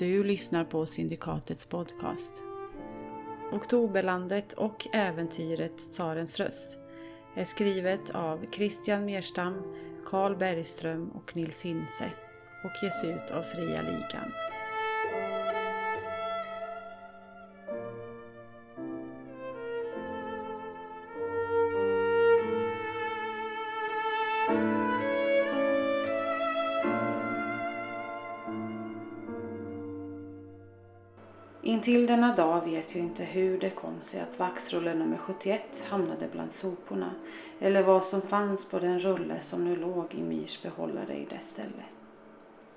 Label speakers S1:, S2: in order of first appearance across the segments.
S1: du lyssnar på Syndikatets podcast. Oktoberlandet och äventyret Tsarens röst är skrivet av Christian Merstam, Carl Bergström och Nils Hintze och ges ut av Fria Ligan. Denna dag vet jag inte hur det kom sig att vaxrulle nummer 71 hamnade bland soporna eller vad som fanns på den rulle som nu låg i Mirs behållare i dess ställe.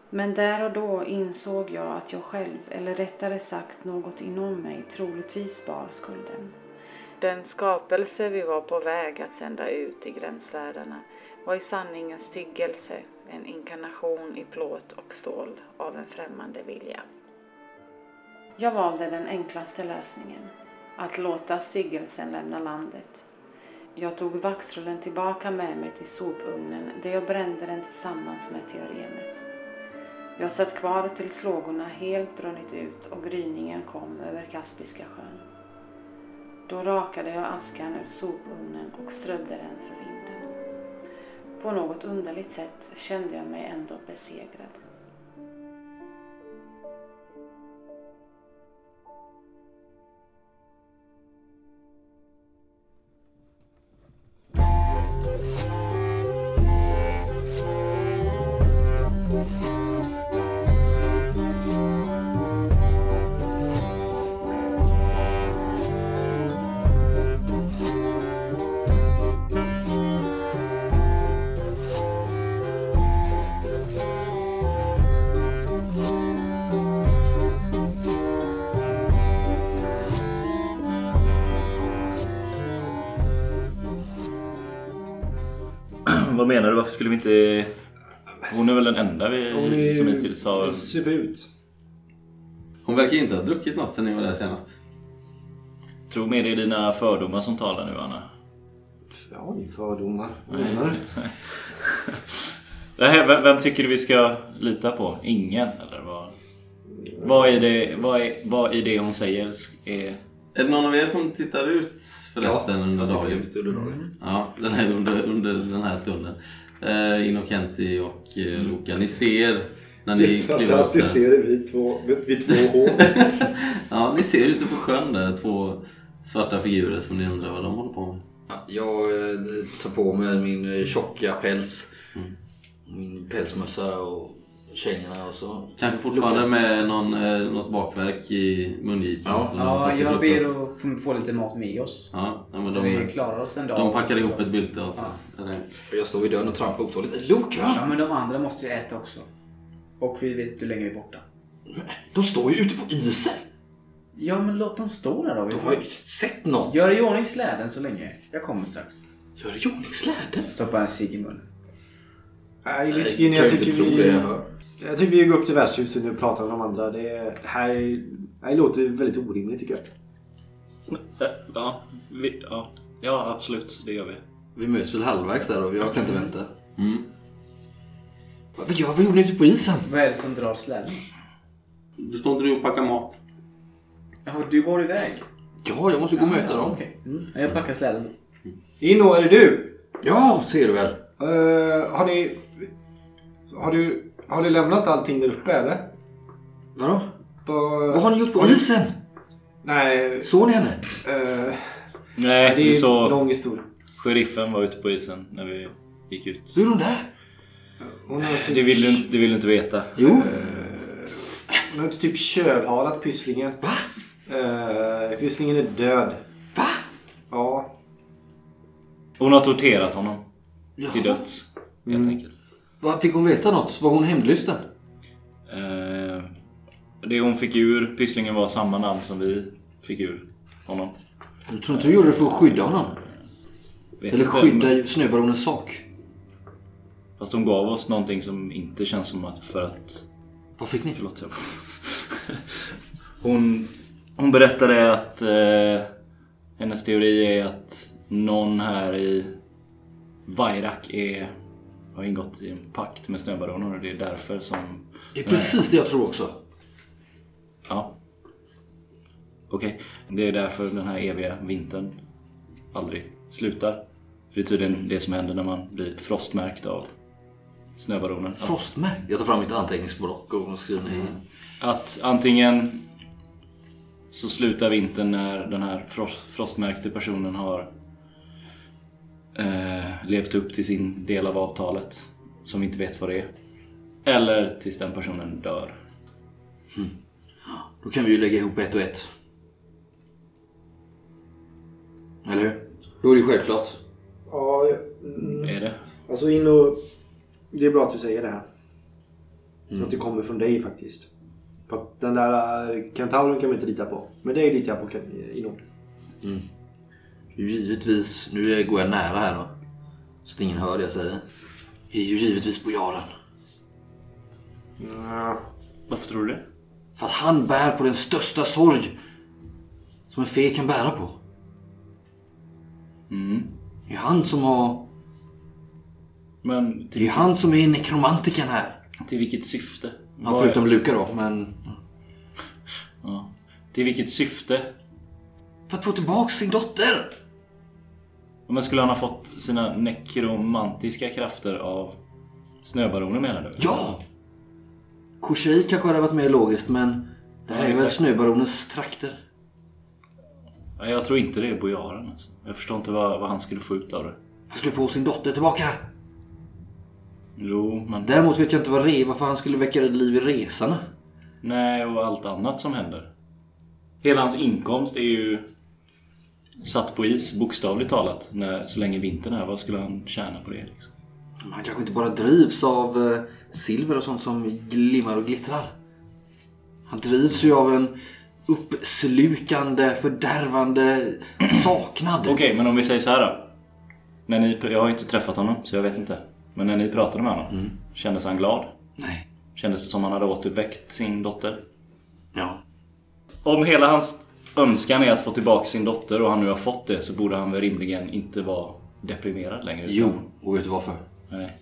S1: Men där och då insåg jag att jag själv, eller rättare sagt något inom mig, troligtvis bar skulden. Den skapelse vi var på väg att sända ut i gränsvärldarna var i sanning en styggelse, en inkarnation i plåt och stål av en främmande vilja. Jag valde den enklaste lösningen, att låta styggelsen lämna landet. Jag tog vaxrullen tillbaka med mig till sopugnen där jag brände den tillsammans med teoremet. Jag satt kvar tills lågorna helt brunnit ut och gryningen kom över Kaspiska sjön. Då rakade jag askan ur sopugnen och strödde den för vinden. På något underligt sätt kände jag mig ändå besegrad.
S2: Vad menar du? Varför skulle vi inte... Hon är väl den enda vi,
S3: Hon är
S2: som hittills har...
S3: Sup ut.
S4: Hon verkar inte ha druckit något sen ni var där senast.
S2: Tror mer det är dina fördomar som talar nu Anna.
S3: Är fördomar. Du?
S2: Det här, vem, vem tycker du vi ska lita på? Ingen? Eller vad? Vad, är det, vad, är, vad i det hon säger är...
S4: Är det någon av er som tittar ut förresten
S5: Ja,
S4: under
S5: jag tittar
S4: dagen?
S5: ut under dagen.
S4: Ja, den här, under, under den här stunden. Eh, Innocenti och eh, Luca, ni ser när ni kliver upp där.
S3: ser det vid två, vid två hål.
S4: Ja, ni ser ute på sjön där två svarta figurer som ni undrar vad de håller på med.
S5: Ja, jag eh, tar på mig min eh, tjocka päls. Min pälsmössa och kängorna och så.
S4: Kanske fortfarande med någon, eh, något bakverk i mungipan.
S5: Ja.
S6: Ja, jag ber att få- lite mat med oss.
S4: Ja, ja, men
S6: Så
S4: de,
S6: vi klarar oss en dag.
S4: de packar ihop ett bylte åt
S6: Ja.
S5: Jag står vid dörren och trampar otåligt. Luca!
S6: Ja, men de andra måste ju äta också. Och vi vet hur länge vi är borta.
S5: De står ju ute på isen!
S6: Ja, men låt dem stå där då.
S5: De har ju sett något.
S6: Gör i ordning släden så länge. Jag kommer strax.
S5: Gör i ordning släden.
S6: Stoppa en cigg i munnen.
S3: Nej,
S5: Jag kan
S3: jag
S5: inte
S3: tycker
S5: tro det
S3: vi...
S5: jag hör.
S3: Jag tycker vi går upp till värdshuset nu och pratar med de andra. Det, det här, det här låter väldigt orimligt tycker jag.
S2: Ja, vi, ja, ja, absolut. Det gör vi.
S5: Vi möts väl halvvägs där och jag kan inte vänta.
S4: Mm.
S5: Vad vad gör vad gjorde ni ute på isen?
S6: Vad är det som drar släden?
S4: Det står inte du och packar mat?
S6: Jaha, du går iväg?
S5: Ja, jag måste gå och möta dem.
S6: Okej. Mm. Jag packar släden.
S3: Inno, är det du?
S5: Ja, ser du väl.
S3: Eh, har ni... Har du... Har ni lämnat allting där uppe eller?
S5: Vadå?
S3: På,
S5: Vad har ni gjort på isen?
S3: Nej...
S5: Såg ni henne?
S3: eh,
S2: Nej,
S3: det är
S2: vi
S3: en
S2: såg
S3: lång historia.
S2: sheriffen var ute på isen när vi gick ut.
S5: Hur är hon där?
S3: Hon har typ,
S2: Det vill du, det vill du inte veta.
S5: Jo.
S3: hon har typ kölhalat Pysslingen. Va? Pysslingen är död.
S5: Va?
S3: Ja.
S2: Hon har torterat honom
S5: Jaha.
S2: till döds. Helt enkelt.
S5: Fick hon veta något? Var hon hämndlysten?
S2: Eh, det hon fick ur Pysslingen var samma namn som vi fick ur honom.
S5: Du tror inte du gjorde det för att skydda honom?
S2: Vet
S5: Eller
S2: inte,
S5: skydda
S2: men-
S5: snöbaronens sak?
S2: Fast hon gav oss någonting som inte känns som att för att...
S5: Vad fick ni?
S2: Förlåt. Jag... Hon, hon berättade att eh, hennes teori är att någon här i Vairak är, har ingått i en pakt med snöbaroner och det är därför som...
S5: Det är precis det jag tror också.
S2: Ja. Okej. Det är därför den här eviga vintern aldrig slutar. Det är tydligen det som händer när man blir frostmärkt av snöbaronen. Att-
S5: Frostmärk. Jag tar fram mitt anteckningsblock och skriver ner.
S2: Att antingen så slutar vintern när den här frost, frostmärkte personen har eh, levt upp till sin del av avtalet som vi inte vet vad det är. Eller tills den personen dör.
S5: Då kan vi ju lägga ihop ett och ett. Eller hur? Då är det ju självklart.
S3: Ja, mm,
S2: Är det?
S3: alltså in och... Det är bra att du säger det här. Så att det kommer från dig faktiskt. För att den där eh, kentauren kan vi inte lita på. Men det litar jag på Ken- Inon.
S5: Ju givetvis, nu går jag nära här då. Så att ingen hör det jag säger. Det är ju givetvis bojaren.
S3: Ja.
S2: Varför tror du det?
S5: För att han bär på den största sorg som en fe kan bära på.
S2: Mm.
S5: Det är han som har...
S2: Men
S5: Det är ju han som är nekromantiken här.
S2: till vilket syfte?
S5: Ja, förutom Luka då, men...
S2: ja. Till vilket syfte?
S5: För att få tillbaka sin dotter!
S2: Men skulle han ha fått sina nekromantiska krafter av snöbaronen menar du?
S5: Ja! Korseri kanske hade varit mer logiskt, men... Det här
S2: Ja,
S5: är väl snöbaronens trakter.
S2: Ja, Jag tror inte det är bojaren. Alltså. Jag förstår inte vad, vad han skulle få ut av det.
S5: Han skulle få sin dotter tillbaka.
S2: Jo, men...
S5: Däremot vet jag inte vad re, varför han skulle väcka liv i resarna.
S2: Nej, och allt annat som händer. Hela hans inkomst är ju satt på is, bokstavligt talat, när, så länge vintern är. Vad skulle han tjäna på det? Liksom?
S5: Han kanske inte bara drivs av eh, silver och sånt som glimmar och glittrar. Han drivs ju av en uppslukande, fördärvande saknad.
S2: Okej, men om vi säger så här då. När ni, jag har ju inte träffat honom, så jag vet inte. Men när ni pratade med honom, kändes han glad?
S5: Nej.
S2: Kändes det som han hade återuppväckt sin dotter?
S5: Ja.
S2: Om hela hans önskan är att få tillbaka sin dotter och han nu har fått det så borde han väl rimligen inte vara deprimerad längre?
S5: Jo,
S2: utan-
S5: och vet du varför?
S2: Nej.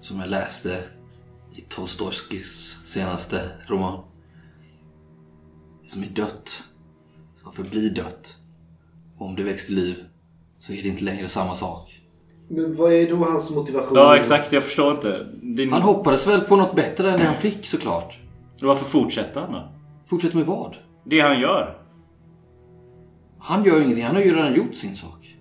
S5: Som jag läste i Tolstojskis senaste roman. Det som är dött ska förbli dött. Och om det väcks till liv så är det inte längre samma sak.
S3: Men vad är då hans motivation?
S2: Ja, exakt. Jag förstår inte. Din...
S5: Han hoppades väl på något bättre än det han fick såklart.
S2: Varför fortsätter han då?
S5: Fortsätt med vad?
S2: Det han gör?
S5: Han gör ju ingenting, han har ju redan gjort sin sak.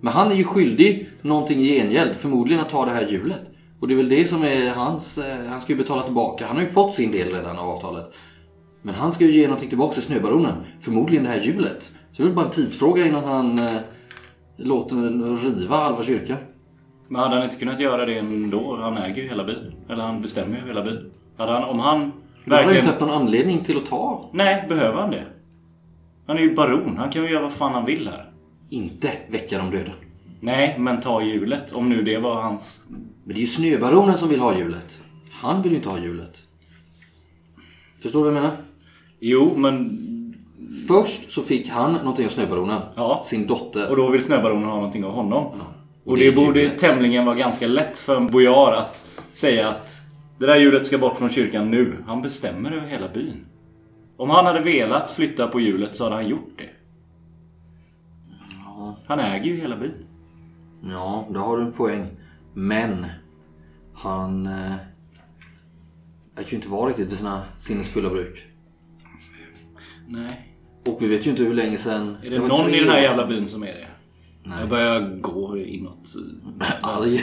S5: Men han är ju skyldig någonting i gengäld, förmodligen att ta det här hjulet. Och det är väl det som är hans, eh, han ska ju betala tillbaka. Han har ju fått sin del redan av avtalet. Men han ska ju ge någonting tillbaka till snöbaronen. Förmodligen det här hjulet. Så det är väl bara en tidsfråga innan han eh, låter den riva halva kyrkan.
S2: Men hade han inte kunnat göra det ändå? Han äger ju hela byn. Eller han bestämmer ju hela byn. Hade han, om han
S5: Han har
S2: verkligen...
S5: inte haft någon anledning till att ta.
S2: Nej, behöver han det? Han är ju baron. Han kan ju göra vad fan han vill här.
S5: Inte väcka de döda.
S2: Nej, men ta hjulet. Om nu det var hans...
S5: Men det är ju snöbaronen som vill ha hjulet. Han vill ju inte ha hjulet. Förstår du vad jag menar?
S2: Jo, men...
S5: Först så fick han någonting av snöbaronen.
S2: Ja.
S5: Sin dotter.
S2: Och då vill snöbaronen ha någonting av honom.
S5: Och
S2: Och
S5: det
S2: det borde
S5: hjulet.
S2: tämligen vara ganska lätt för en bojar att säga att det där hjulet ska bort från kyrkan nu. Han bestämmer över hela byn. Om han hade velat flytta på hjulet så hade han gjort det. Han äger ju hela byn.
S5: Ja, då har du en poäng. Men han eh, verkar ju inte vara riktigt vid sina sinnesfulla bruk.
S2: Nej.
S5: Och vi vet ju inte hur länge sedan...
S2: Är det
S5: var
S2: någon i den här jävla byn som är det? Jag börjar gå inåt.
S5: Arg.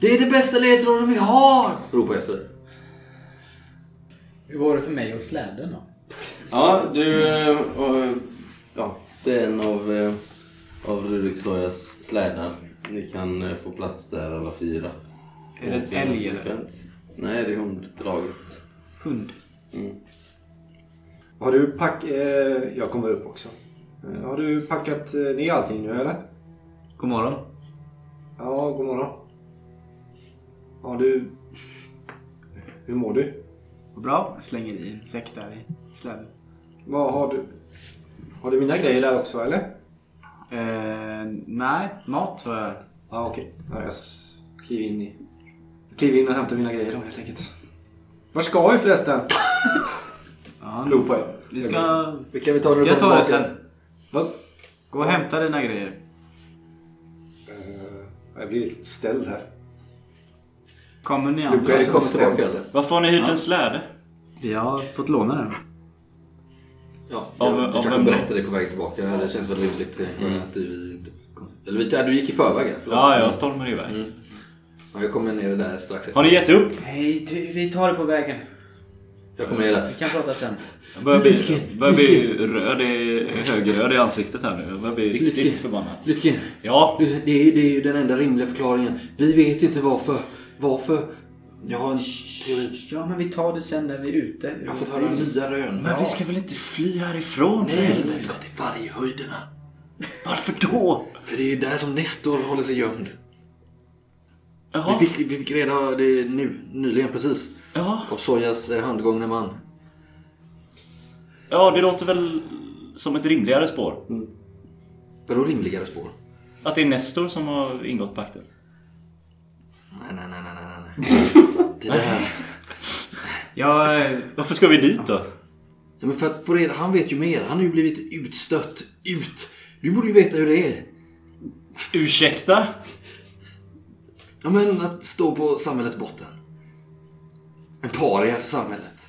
S5: det är det bästa ledtråden vi har! Ropar jag efter dig.
S6: Hur var det för mig och släden då?
S4: Ja, du... eh, och, ja, det är en av, eh, av Rurik Trojas slädar. Ni kan eh, få plats där alla fyra.
S6: Är det en älg eller?
S4: Nej, det är hunddraget.
S6: Hund?
S3: Har du pack... Eh, jag kommer upp också. Har du packat ner allting nu eller?
S6: God morgon.
S3: Ja, god morgon. Har du... Hur mår du?
S6: Vad bra. Jag slänger i en säck där i släden.
S3: Vad har du? Har du mina grejer där också eller?
S6: Eh, nej, mat har jag.
S3: Ja, okej. Ja, jag kliver in i... Kliver in och hämtar mina grejer då helt enkelt. Var ska vi förresten?
S7: Ja,
S3: på er.
S7: Vi ska...
S5: Vi kan vi ta när du
S7: Jag
S5: kommer
S7: tar det
S5: tillbaka.
S7: sen.
S3: Vad?
S7: Gå och hämta dina grejer.
S3: Eh, Jag blir lite ställd här.
S7: Kommer ni
S3: Lukas.
S7: andra?
S5: Vi kommer tillbaka eller?
S2: Varför har ni hyrt
S7: Ja.
S2: en släde?
S7: Vi har fått låna den.
S5: Ja, jag,
S2: av
S5: du kanske berättar det på väg tillbaka. Det känns väl rimligt mm. att du inte kom. Eller ja, du gick i förväg ja, förlåt.
S2: Ja, jag stormar iväg.
S5: Mm. Ja, jag kommer ner där strax efter.
S2: Har ni gett upp?
S7: Nej, vi tar det på vägen.
S5: Jag kommer ner där.
S7: Vi kan prata sen.
S2: Jag börjar bli,
S5: Lytken,
S2: börjar bli röd i, högröd i ansiktet här nu. Jag börjar bli riktigt
S5: Lytken.
S2: förbannad.
S5: Lytke,
S2: Ja,
S5: det är, det är ju den enda rimliga förklaringen. Vi vet inte varför. Varför? Jag har en teori.
S7: Ja, men vi tar det sen när vi är ute.
S5: Jag har fått höra nya rön.
S2: men vi ska väl inte fly härifrån
S5: Nej, vi
S2: helvete?
S5: ska till Varghöjderna.
S2: Varför då?
S5: För det är där som Nestor håller sig gömd.
S2: Jaha.
S5: Vi fick, vi fick reda på det nu, nyligen precis.
S2: Ja.
S5: Av Sojas eh, handgångne man.
S2: ja, det låter väl som ett rimligare spår.
S5: Vadå rimligare spår?
S2: Att det är Nestor som har ingått pakten.
S5: Nej, nej, nej, nej, nej, nej. Det där.
S7: Ja,
S2: Varför ska vi dit då?
S5: Ja, men för att få reda, han vet ju mer. Han har ju blivit utstött. Ut. Du borde ju veta hur det är.
S2: Ursäkta?
S5: Ja, men att stå på samhällets botten. En paria för samhället.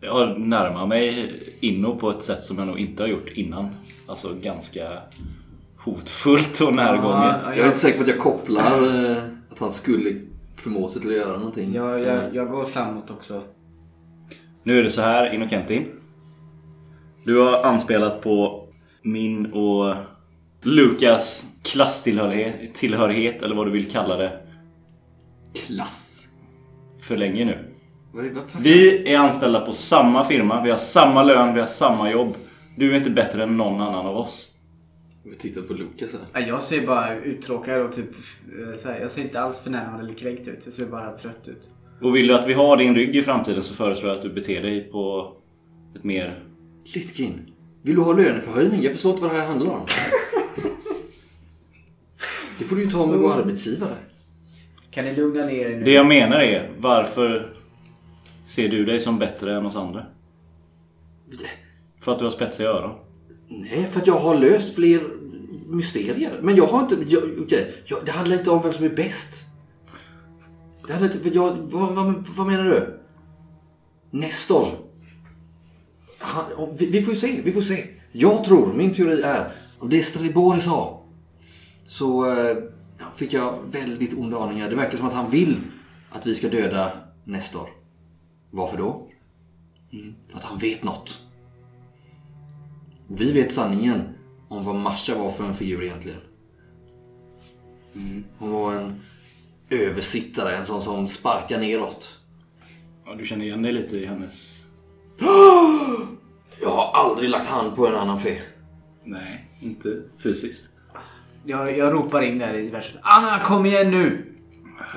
S2: Jag närmar mig Inno på ett sätt som jag nog inte har gjort innan. Alltså ganska hotfullt och närgånget.
S7: Ja,
S5: Jag är inte säker på att jag kopplar eh, att han skulle förmå sig till att göra någonting.
S7: jag, jag, jag går framåt också.
S2: Nu är det så här, Innokentin. Du har anspelat på min och Lukas klasstillhörighet, tillhörighet, eller vad du vill kalla det,
S5: Klass.
S2: för länge nu. Vi är anställda på samma firma, vi har samma lön, vi har samma jobb. Du är inte bättre än någon annan av oss.
S5: Jag tittar på Lukas här.
S7: Ja, Jag ser bara uttråkad och typ... eh, Så här, jag ser inte alls förnärmad eller kränkt ut. Jag ser bara trött ut.
S2: Och vill du att vi har din rygg i framtiden så föreslår jag att du beter dig på ett mer...
S5: Lytkin. Vill du ha löneförhöjning? Jag förstår inte vad det här handlar om. Det får du ju ta med vår arbetsgivare.
S7: Kan ni lugna ner er nu?
S2: Det jag menar är, varför ser du dig som bättre än oss andra? För att du har spetsiga öron.
S5: Nej, för att jag har löst fler mysterier. Men jag har inte... Jag, jag, det handlar inte om vem som är bäst. Det handlar inte... Jag, vad, vad, vad menar du? Nestor. Han, vi, vi får ju se, vi får se. Jag tror, min teori är, om det Strelibori sa, så eh, fick jag väldigt onda aningar. Det verkar som att han vill att vi ska döda Nestor. Varför då? Mm, för att han vet något. Vi vet sanningen om vad Masha var för en figur egentligen. Hon var en översittare, en sån som sparkar neråt.
S2: Ja, du känner igen dig lite i hennes...
S5: Jag har aldrig lagt hand på en annan fe.
S2: Nej, inte fysiskt.
S7: Jag, jag ropar in där i versen. Anna, kom igen nu!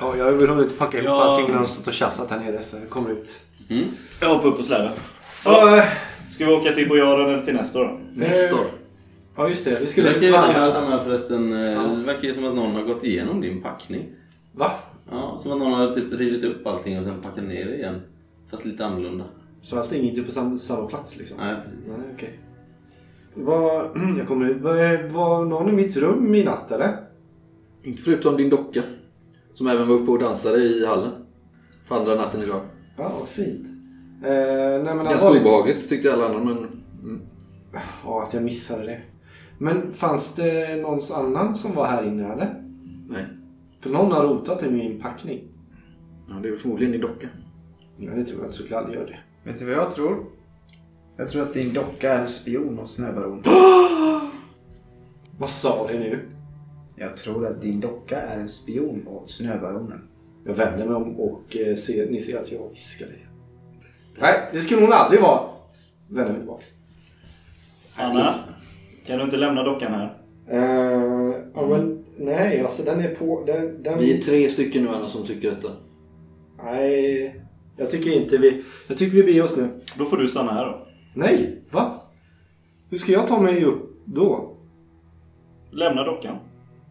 S3: Ja, jag har väl hunnit packa ihop
S2: Ja.
S3: allting när de stått och tjafsat här nere så jag kommer ut.
S2: Jag hoppar upp på släden.
S3: Ja,
S2: Ska vi åka till Bojaren eller till Nestor?
S5: Nestor.
S3: Ja just det. Vi
S4: Det
S3: skulle
S4: verkar ju. Anna, Anna förresten, eh, det verkar ju som att någon har gått igenom din packning.
S3: Va?
S4: Ja, som att någon har typ rivit upp allting och sen packat ner det igen. Fast lite annorlunda.
S3: Så allting inte på samma, samma plats liksom?
S4: Nej, precis.
S3: Nej, okej. Vad, jag kommer ut. Var, var någon i mitt rum i natt eller?
S5: Inte förutom din docka. Som även var uppe och dansade i hallen. För andra natten idag.
S3: Ja, vad fint. Eh, nej, men
S5: Ganska obehagligt tyckte alla andra men...
S3: Ja, att jag missade det. Men fanns det någon annan som var här inne eller?
S5: Nej.
S3: För någon har rotat i min packning.
S5: Ja, det är väl förmodligen din docka.
S3: Ja, det tror jag. Jag skulle aldrig göra det.
S7: Vet du vad jag tror? Jag tror att din docka är en spion hos Snöbaron.
S3: Vad sa du nu?
S7: Jag tror att din docka är en spion åt Snöbaronen.
S3: Jag vänder mig om och eh, ser, ni ser att jag viskar lite. Nej, det skulle hon aldrig vara. Vänder mig tillbaka.
S2: Anna, kan du inte lämna dockan här?
S3: Uh, ja, men nej, alltså den är på... Den, den,
S5: Vi är tre stycken nu Anna som tycker detta.
S3: Nej, jag tycker inte vi... Jag tycker vi beger oss nu.
S2: Då får du stanna här då.
S3: Nej, va? Hur ska jag ta mig upp då?
S2: Lämna dockan.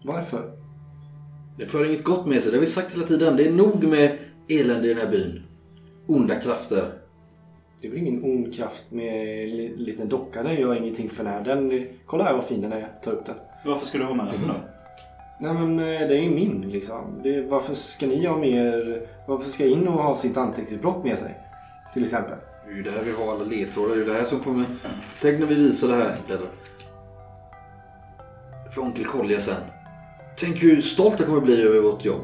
S3: Varför?
S5: Det för inget gott med sig, det har vi sagt hela tiden. Det är nog med elände i den här byn. Onda krafter.
S3: Det är väl ingen ond kraft med en li- liten docka. Den gör ingenting för när. Den, kolla här vad fin den är. Ta upp den.
S2: Varför ska du ha med den då?
S3: Nej men eh, det är ju min liksom. Det, varför ska ni ha mer... Varför ska in och ha sitt anteckningsblock med sig? Till exempel.
S5: Det är ju där vi har alla ledtrådar. Det är det här som kommer... Tänk när vi visar det här. Bläddra. För onkel Kolja sen. Tänk hur stolt jag kommer bli över vårt jobb.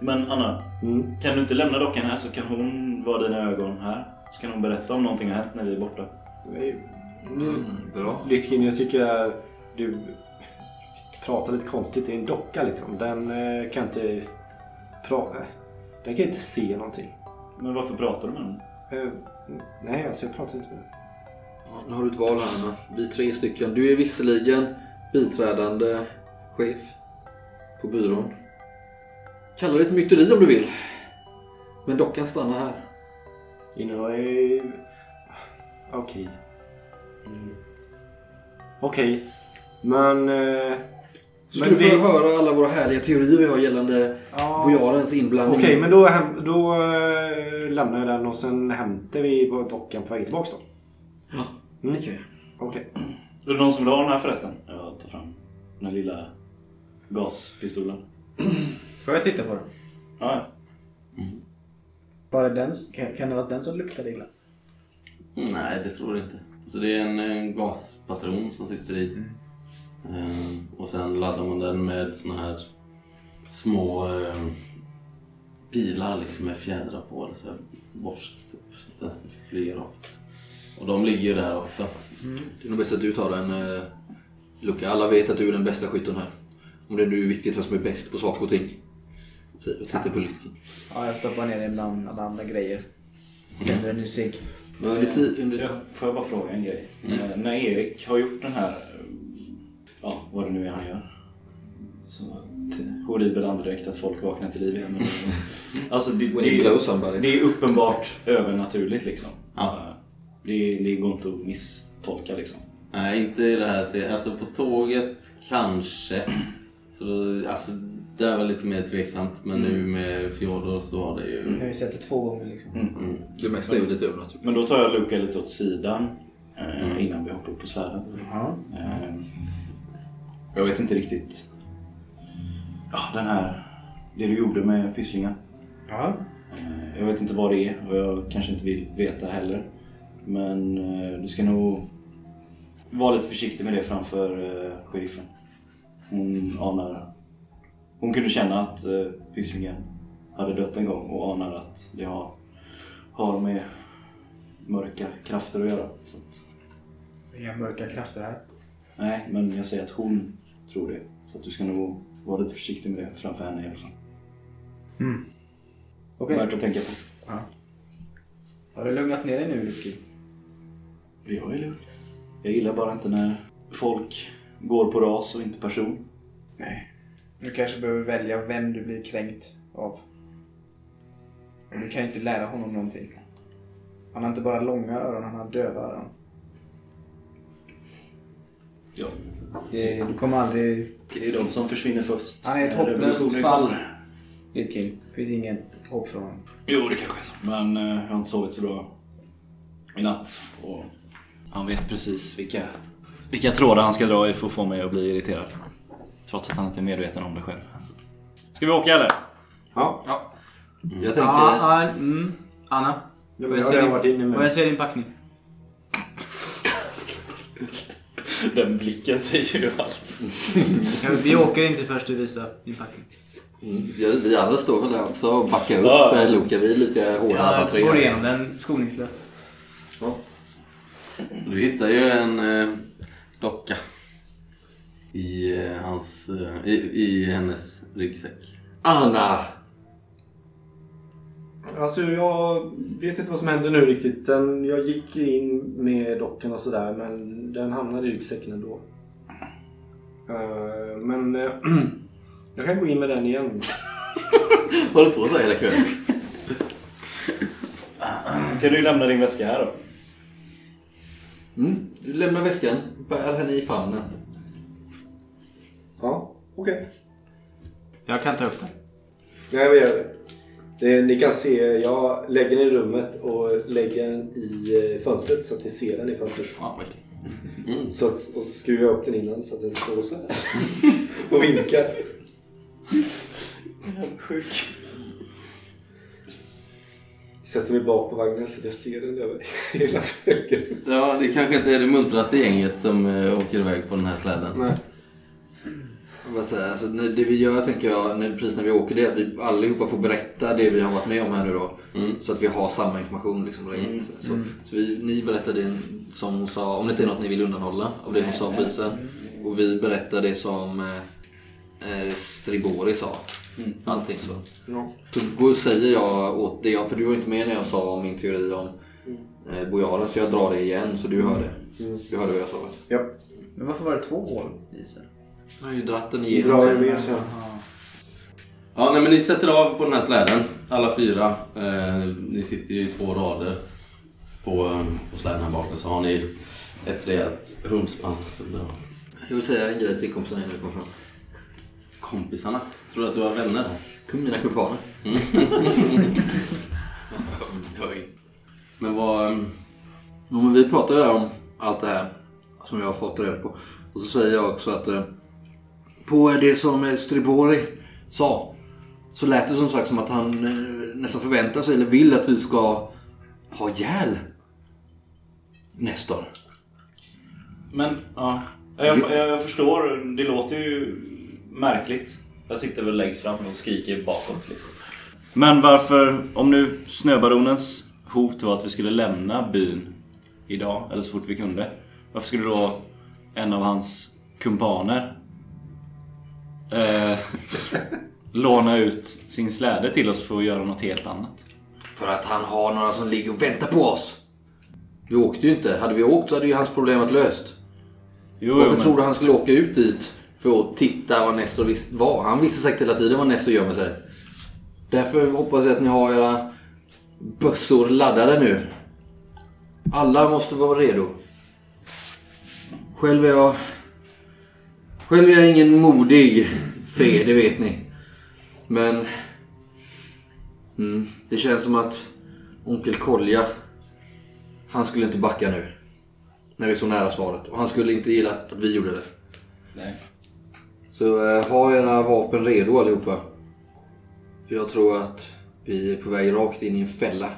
S2: Men Anna,
S3: Mm.
S2: kan du inte lämna dockan här så kan hon vara dina ögon här? Så kan hon berätta om någonting har hänt när vi är borta.
S3: Nu,
S5: Mm, bra.
S3: Lytkin, jag tycker att du pratar lite konstigt. Det är en docka liksom. Den eh, kan inte prata. Den kan inte se någonting.
S2: Men varför pratar du med henne?
S3: Eh, nej, alltså jag pratar inte med den.
S5: Ja, nu har du ett val här Anna. Vi tre stycken. Du är visserligen biträdande chef på byrån. Kalla det ett myteri om du vill. Men dockan stannar här.
S3: Innan är... Okej. Mm. Okej. Men... Eh,
S5: Skulle
S3: men
S5: du få
S3: vi-
S5: höra alla våra härliga teorier vi har gällande
S3: Ja.
S5: bojarens inblandning?
S3: Okej, men då, hem, då eh, lämnar jag den och sen hämtar vi på dockan på väg tillbaks då.
S5: Ja,
S3: Mm.
S5: det kan jag.
S3: Okej.
S2: Är det någon som vill ha den här förresten? Jag tar fram den lilla gaspistolen.
S7: Får jag titta på den?
S2: Ja,
S7: Bara den, kan, kan det vara den som luktar illa?
S4: Nej, det tror jag inte. Så det är en, en gaspatron som sitter i. Ehm, och sen laddar man den med såna här små ehm, pilar liksom med fjädrar på. Eller så här borst typ. Så att den ska flyga rakt. Och de ligger ju där också.
S5: Det är nog bäst att du tar den eh, Luca. Alla vet att du är den bästa skytten här. Om det nu är viktigt vem som är bäst på saker och ting. Säger och tittar på Lytkin.
S7: Ja, jag stoppar ner den bland alla andra grejer. Tänder en ny cigg.
S2: Får jag bara fråga en grej? Eh, När Erik har gjort den här, eh, ja vad det nu är han gör. Så t- horribel andedräkt att folk vaknar till liv igen. Alltså det, det,
S5: somebody.
S2: det är uppenbart övernaturligt liksom.
S4: Ja.
S2: Eh, Det, det går inte att misstolka liksom.
S4: Nej, inte i det här. Alltså på tåget kanske. Så då, alltså, det är väl lite mer tveksamt. Men nu med Fjodor så var det ju...
S7: Jag har ju sett det två gånger liksom.
S4: Mm.
S5: Det mesta är ju lite övernaturligt.
S2: Men då tar jag Luca lite åt sidan eh,
S4: Mm.
S2: innan vi hoppar upp på svärden.
S7: Ja.
S2: Eh, jag vet inte riktigt. Ja, den här... Det du gjorde med Pysslingen.
S7: Ja.
S2: Eh, Jag vet inte vad det är och jag kanske inte vill veta heller. Men eh, du ska nog vara lite försiktig med det framför eh, sheriffen. Hon anar... Hon kunde känna att eh, Pysslingen hade dött en gång och anar att det har, har med mörka krafter att göra. Så att,
S7: Inga mörka krafter här.
S2: nej, men jag säger att hon tror det. Så att du ska nog vara lite försiktig med det framför henne i alla fall.
S7: Okej.
S2: Värt att tänka på.
S7: Har du lugnat ner dig nu Ricky?
S2: Jag är lugn. Jag gillar bara inte när folk går på ras och inte person.
S7: Nej. Du kanske behöver välja vem du blir kränkt av. Och du kan ju inte lära honom någonting. Han har inte bara långa öron, han har döva öron.
S2: Ja.
S7: Det, du kommer aldrig...
S2: Det är de som försvinner först.
S7: Han är ett hopplöst fall. Det finns inget hopp från honom.
S2: Jo, det kanske är så. Men eh, jag har inte sovit så bra i natt. Och han vet precis vilka, vilka trådar han ska dra i för att få mig att bli irriterad. Trots att han inte är medveten om det själv. Ska vi åka eller?
S3: Ja.
S5: Ja. Jag tänkte...
S7: Ja, ja, mm. Anna.
S3: Har
S7: jag,
S3: redan
S7: din,
S3: varit inne
S7: får jag
S3: med.
S7: se din packning?
S2: Den blicken säger ju allt.
S7: Ja, Vi åker inte först du visar din packning.
S5: Mm, vi- Vi andra står väl där också och backar upp
S2: Ja.
S5: ja. Luca. Vi är lika hårda alla
S7: Jag
S5: tre.
S7: går igenom den skoningslöst.
S4: Du hittar ju en eh, docka i, eh, hans, eh, i, i hennes ryggsäck.
S5: Anna!
S3: Alltså jag vet inte vad som hände nu riktigt. Den, jag gick in med dockan och sådär men den hamnade i ryggsäcken ändå. Eh, men eh, jag kan gå in med den igen.
S5: Håller på så hela kvällen.
S2: Kan du lämna din väska här då?
S5: Mm. Du lämnar väskan, bär henne i famnen.
S3: Okej.
S7: Jag kan ta upp den.
S3: Ja, jag gör det. Det, ni kan se, jag lägger den i rummet och lägger den i eh, fönstret så att ni ser den i fönstret.
S5: Fan.
S4: Mm.
S3: Så att, och så skruvar jag upp den innan så att den står så här. och vinkar.
S6: Sjuk.
S3: Sätter mig bak på vagnen så att jag ser den över hela vägen.
S4: Ja, det kanske inte är det muntraste gänget som eh, åker iväg på den här släden.
S3: Nej.
S5: Bara säga, alltså, det vi gör tänker jag, när, precis när vi åker, det är att vi allihopa får berätta det vi har varit med om här nu då.
S4: Mm.
S5: Så att vi har samma information. Liksom, mm. Så, så vi, ni berättar det som hon sa, om det inte är något ni vill undanhålla av det hon sa på isen. Och vi berättar det som eh, eh, Stribori sa. Allting så.
S3: Ja.
S5: Så då säger jag åt det, för du var inte med när jag sa om min teori om eh, Bojaren, så jag drar det igen så du hör det. Du hörde vad jag sa? va?
S3: Ja.
S7: Men varför var det två hål i isen?
S5: Jag har ju dratt den igenom.
S3: med.
S4: Ja, nej, men ni sätter av på den här släden, alla fyra. Eh, ni sitter ju i två rader på, eh, på släden här bak och så har ni ett rejält drar.
S5: Jag vill säga en grej till kompisarna innan vi kommer fram.
S4: Kompisarna, tror du att du har vänner?
S5: Kom mina kumpaner. Oj.
S4: Men vad... eh,
S5: Ja, men vi pratar ju där om allt det här som jag har fått reda på. Och så säger jag också att eh, på det som Stribori sa så lät det som sagt som att han eh, nästan förväntar sig eller vill att vi ska ha ihjäl Nestor.
S2: Men, ja. Jag, jag förstår. Det låter ju märkligt. Jag sitter väl längst fram och skriker bakåt liksom. Men varför, om nu snöbaronens hot var att vi skulle lämna byn idag, eller så fort vi kunde. Varför skulle då en av hans kumpaner eh, låna ut sin släde till oss för att göra något helt annat?
S5: För att han har några som ligger och väntar på oss. Vi åkte ju inte. Hade vi åkt så hade ju hans problem varit löst.
S2: Jo,
S5: Varför
S2: men-
S5: tror du han skulle åka ut dit för att titta vad Nestor visst var? Han visste säkert hela tiden vad Nestor gömmer sig. Därför hoppas jag att ni har era bössor laddade nu. Alla måste vara redo. Själv är jag... Själv är jag ingen modig fe, det vet ni. Men... Mm, det känns som att onkel Kolja, han skulle inte backa nu. När vi är så nära svaret. Och han skulle inte gilla att vi gjorde det.
S2: Nej.
S5: Så eh, ha era vapen redo allihopa. För jag tror att vi är på väg rakt in i en fälla.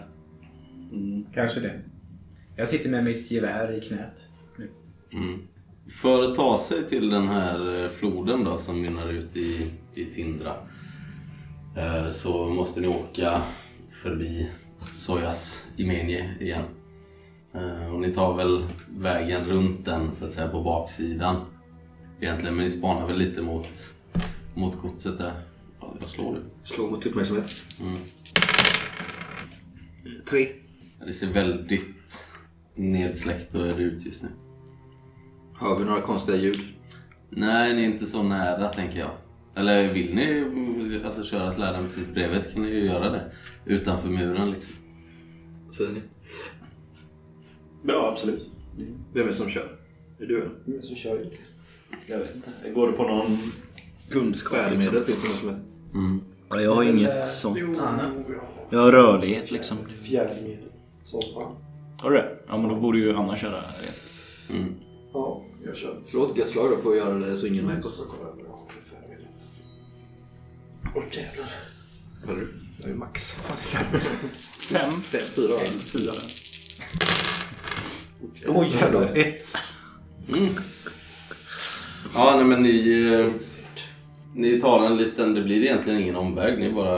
S7: Kanske det. Jag sitter med mitt gevär i knät. nu.
S4: Mm. För att ta sig till den här eh, floden då som mynnar ut i, i Tindra eh, så måste ni åka förbi Sojas Imenie igen. Eh, Och ni tar väl vägen runt den så att säga på baksidan egentligen men ni spanar väl lite mot, mot godset där. Ja, jag slår det.
S5: Slå mot uppmärksamhet.
S4: Mm.
S5: Tre.
S4: Det ser väldigt nedsläckt och är ut just nu.
S5: Hör vi några konstiga ljud?
S4: Nej, ni är inte så nära tänker jag. Eller vill ni alltså, köra släden precis bredvid så kan ni ju göra det. Utanför muren liksom.
S5: Vad säger ni?
S2: Ja, absolut.
S5: Vem är det som kör? Är du eller?
S3: Vem som kör inte?
S2: Jag vet inte. Går det på någon kunskap
S5: Färdmedel finns det något som heter.
S4: Mm.
S2: Ja, jag har inget sånt. Jag har rörlighet liksom.
S3: Fjärdemedel. Som fan.
S2: Har du det? Ja, men då borde ju Anna köra rätt.
S4: Mm.
S3: Ja, jag kör.
S5: Slå ett gött slag då för att göra det så ingen märker oss.
S3: Åh jävlar.
S5: Hörde du?
S3: Jag är max.
S2: Fem.
S5: Fem, fyra.
S2: Fyra.
S3: Åh jävlar.
S2: Ett.
S4: Ja, nej men ni... eh, Ni tar en liten... Det blir egentligen ingen omväg. Ni bara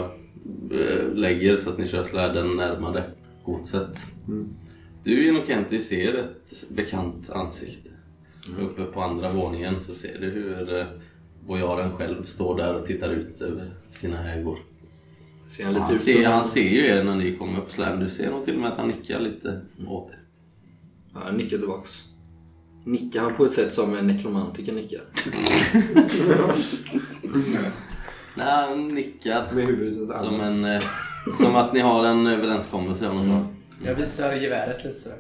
S4: eh, lägger så att ni kör släden närmare godset. Du Inokenti ser ett bekant ansikte. Uppe på andra våningen så ser du hur eh, bojaren själv står där och tittar ut över sina ägor.
S5: Ser han lite
S4: Han
S5: ut
S4: ser, han ser ju er när ni kommer upp släden. Du ser nog till och med att han nickar lite åt er.
S5: Ja, jag nickar tillbaks. Nickar han på ett sätt som en nekromantiker nickar?
S4: Nej, han nickar.
S3: Med huvudet åt
S4: Som, en, eh, som att ni har en överenskommelse av något slag.
S7: Jag visar geväret lite sådär.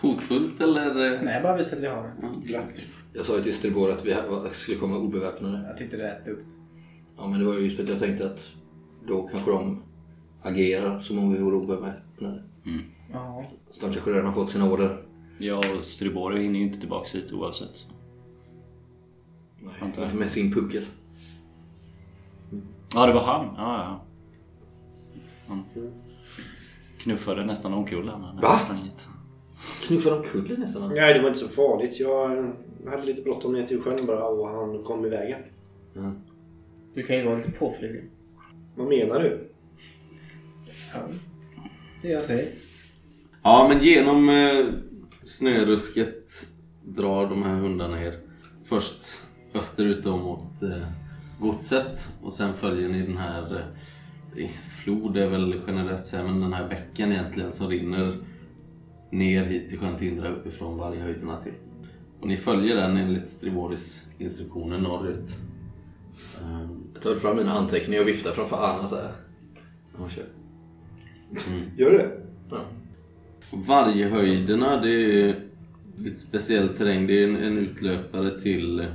S4: Hotfullt eller? eh,
S7: Nej, jag bara visar att jag har det.
S3: Glatt.
S5: Jag sa ju till Stribor att vi skulle komma obeväpnade.
S7: Jag tyckte det lät dumt.
S5: Ja, men det var ju just för att jag tänkte att då kanske de agerar som om vi vore obeväpnade.
S7: Ja.
S5: Så de kanske redan har fått sina order.
S2: Ja, och Stribori hinner ju inte tillbaka hit oavsett.
S5: Nej,
S2: Antar
S5: inte med sin puckel.
S2: Ja, det var han. Ja, ja. Han knuffade nästan omkull han när
S5: Va? Knuffade omkull nästan.
S3: Nej, det var inte så farligt. Jag hade lite bråttom ner till sjön bara och han kom i vägen.
S6: Du kan ju vara lite påflugen.
S3: Vad menar du?
S6: Ja. Det jag säger.
S4: Ja, men genom eh, snörusket drar de här hundarna er först österut då mot eh, godset och sen följer ni den här eh, flod är väl generöst säga, men den här bäcken egentligen som rinner ner hit till sjön Tindra uppifrån Varghöjderna till. Och ni följer den enligt Strivoris instruktioner norrut. Eh,
S5: Jag tar fram mina anteckningar och viftar framför Anna så här. Ja, kör.
S3: Gör du det?
S5: Ja.
S4: Varghöjderna, det är lite speciell terräng. Det är en, en utlöpare till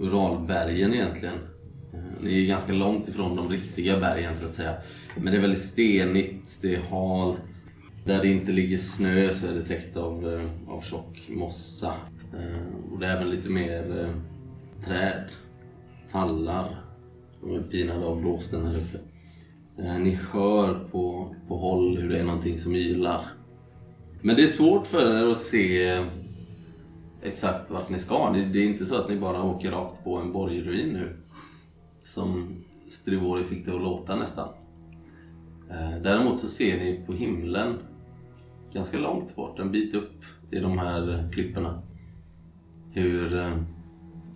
S4: Uralbergen egentligen. Eh, Ni är ganska långt ifrån de riktiga bergen så att säga. Men det är väldigt stenigt, det är halt. Där det inte ligger snö så är det täckt av, eh, av tjock mossa. Eh, och det är även lite mer eh, träd, tallar. De är pinade av blåsten här uppe. Ni hör på, på håll hur det är någonting som ylar. Men det är svårt för er att se exakt vart ni ska. Det är inte så att ni bara åker rakt på en borgruin nu. Som Strivori fick det att låta nästan. Däremot så ser ni på himlen ganska långt bort, en bit upp i de här klipporna. Hur eh,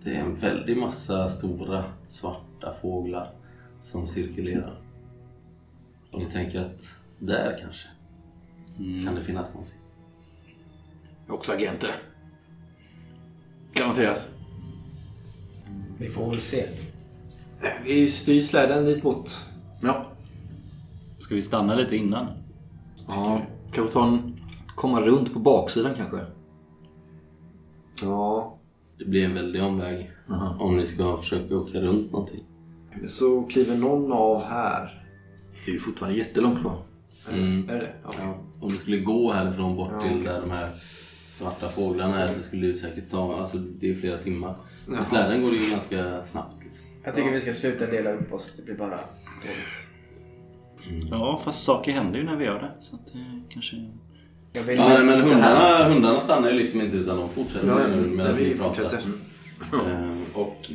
S4: det är en väldig massa stora svarta fåglar som cirkulerar. Och ni tänker att där kanske kan det finnas någonting.
S5: Jag är också agenter. Garanterat.
S6: Vi får väl se.
S3: Vi styr släden dit mot...
S5: Ja.
S2: Ska vi stanna lite innan?
S5: ja. Kan vi ta en... Komma runt på baksidan kanske?
S3: Ja.
S4: Det blir en väldig omväg
S5: Aha.
S4: om ni ska försöka åka runt någonting.
S3: Så kliver någon av här.
S5: Det är ju fortfarande jättelångt kvar.
S4: Mm.
S3: Är det det? Ja.
S4: Ja, om du skulle gå härifrån bort
S3: Ja,
S4: till
S3: okej.
S4: där de här svarta fåglarna är så skulle det säkert ta, alltså det är flera timmar.
S3: Jaha.
S4: Med släden går det ju ganska snabbt. Liksom.
S6: Jag tycker vi ska sluta dela upp oss. Det blir bara dåligt.
S2: Ja, fast saker händer ju när vi gör det. Så att det kanske...
S6: Jag vill...
S4: Ja, nej, men hundarna, hundarna stannar ju liksom inte utan de fortsätter
S3: Ja,
S4: nu medan
S3: vi
S4: pratar.
S3: fortsätter.
S4: Eh, Och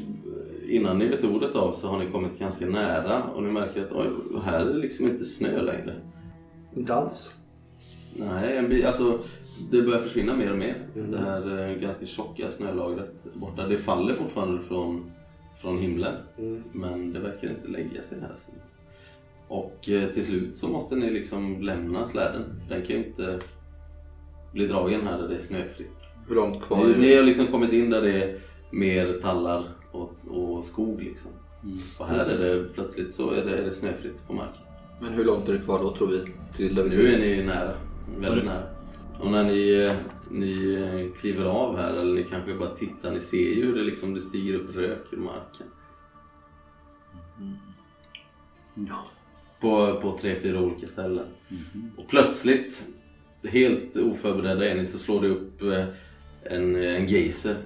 S4: innan ni vet ordet av så har ni kommit ganska nära och ni märker att oj, här är det liksom inte snö längre.
S3: Inte alls.
S4: Nej, en bit, alltså det börjar försvinna mer och mer. Det här eh, ganska tjocka snölagret borta. Det faller fortfarande från, från himlen. Men det verkar inte lägga sig här. Så. Och eh, till slut så måste ni liksom lämna släden. Den kan ju inte bli dragen här där det är snöfritt.
S5: Hur långt kvar
S4: Ni, ni har liksom kommit in där det är mer tallar och, och skog liksom. Och här är det plötsligt så är det, är det snöfritt på marken.
S5: Men hur långt är det kvar då tror vi? Till där vi
S4: Nu är ni nära. Väldigt nära. Och när ni, ni eh, kliver av här, eller ni kanske bara tittar, ni ser ju hur det, liksom, det stiger upp rök ur marken. På, på tre, fyra olika ställen. Och plötsligt, helt oförberedda är ni, så slår det upp eh, en, en geyser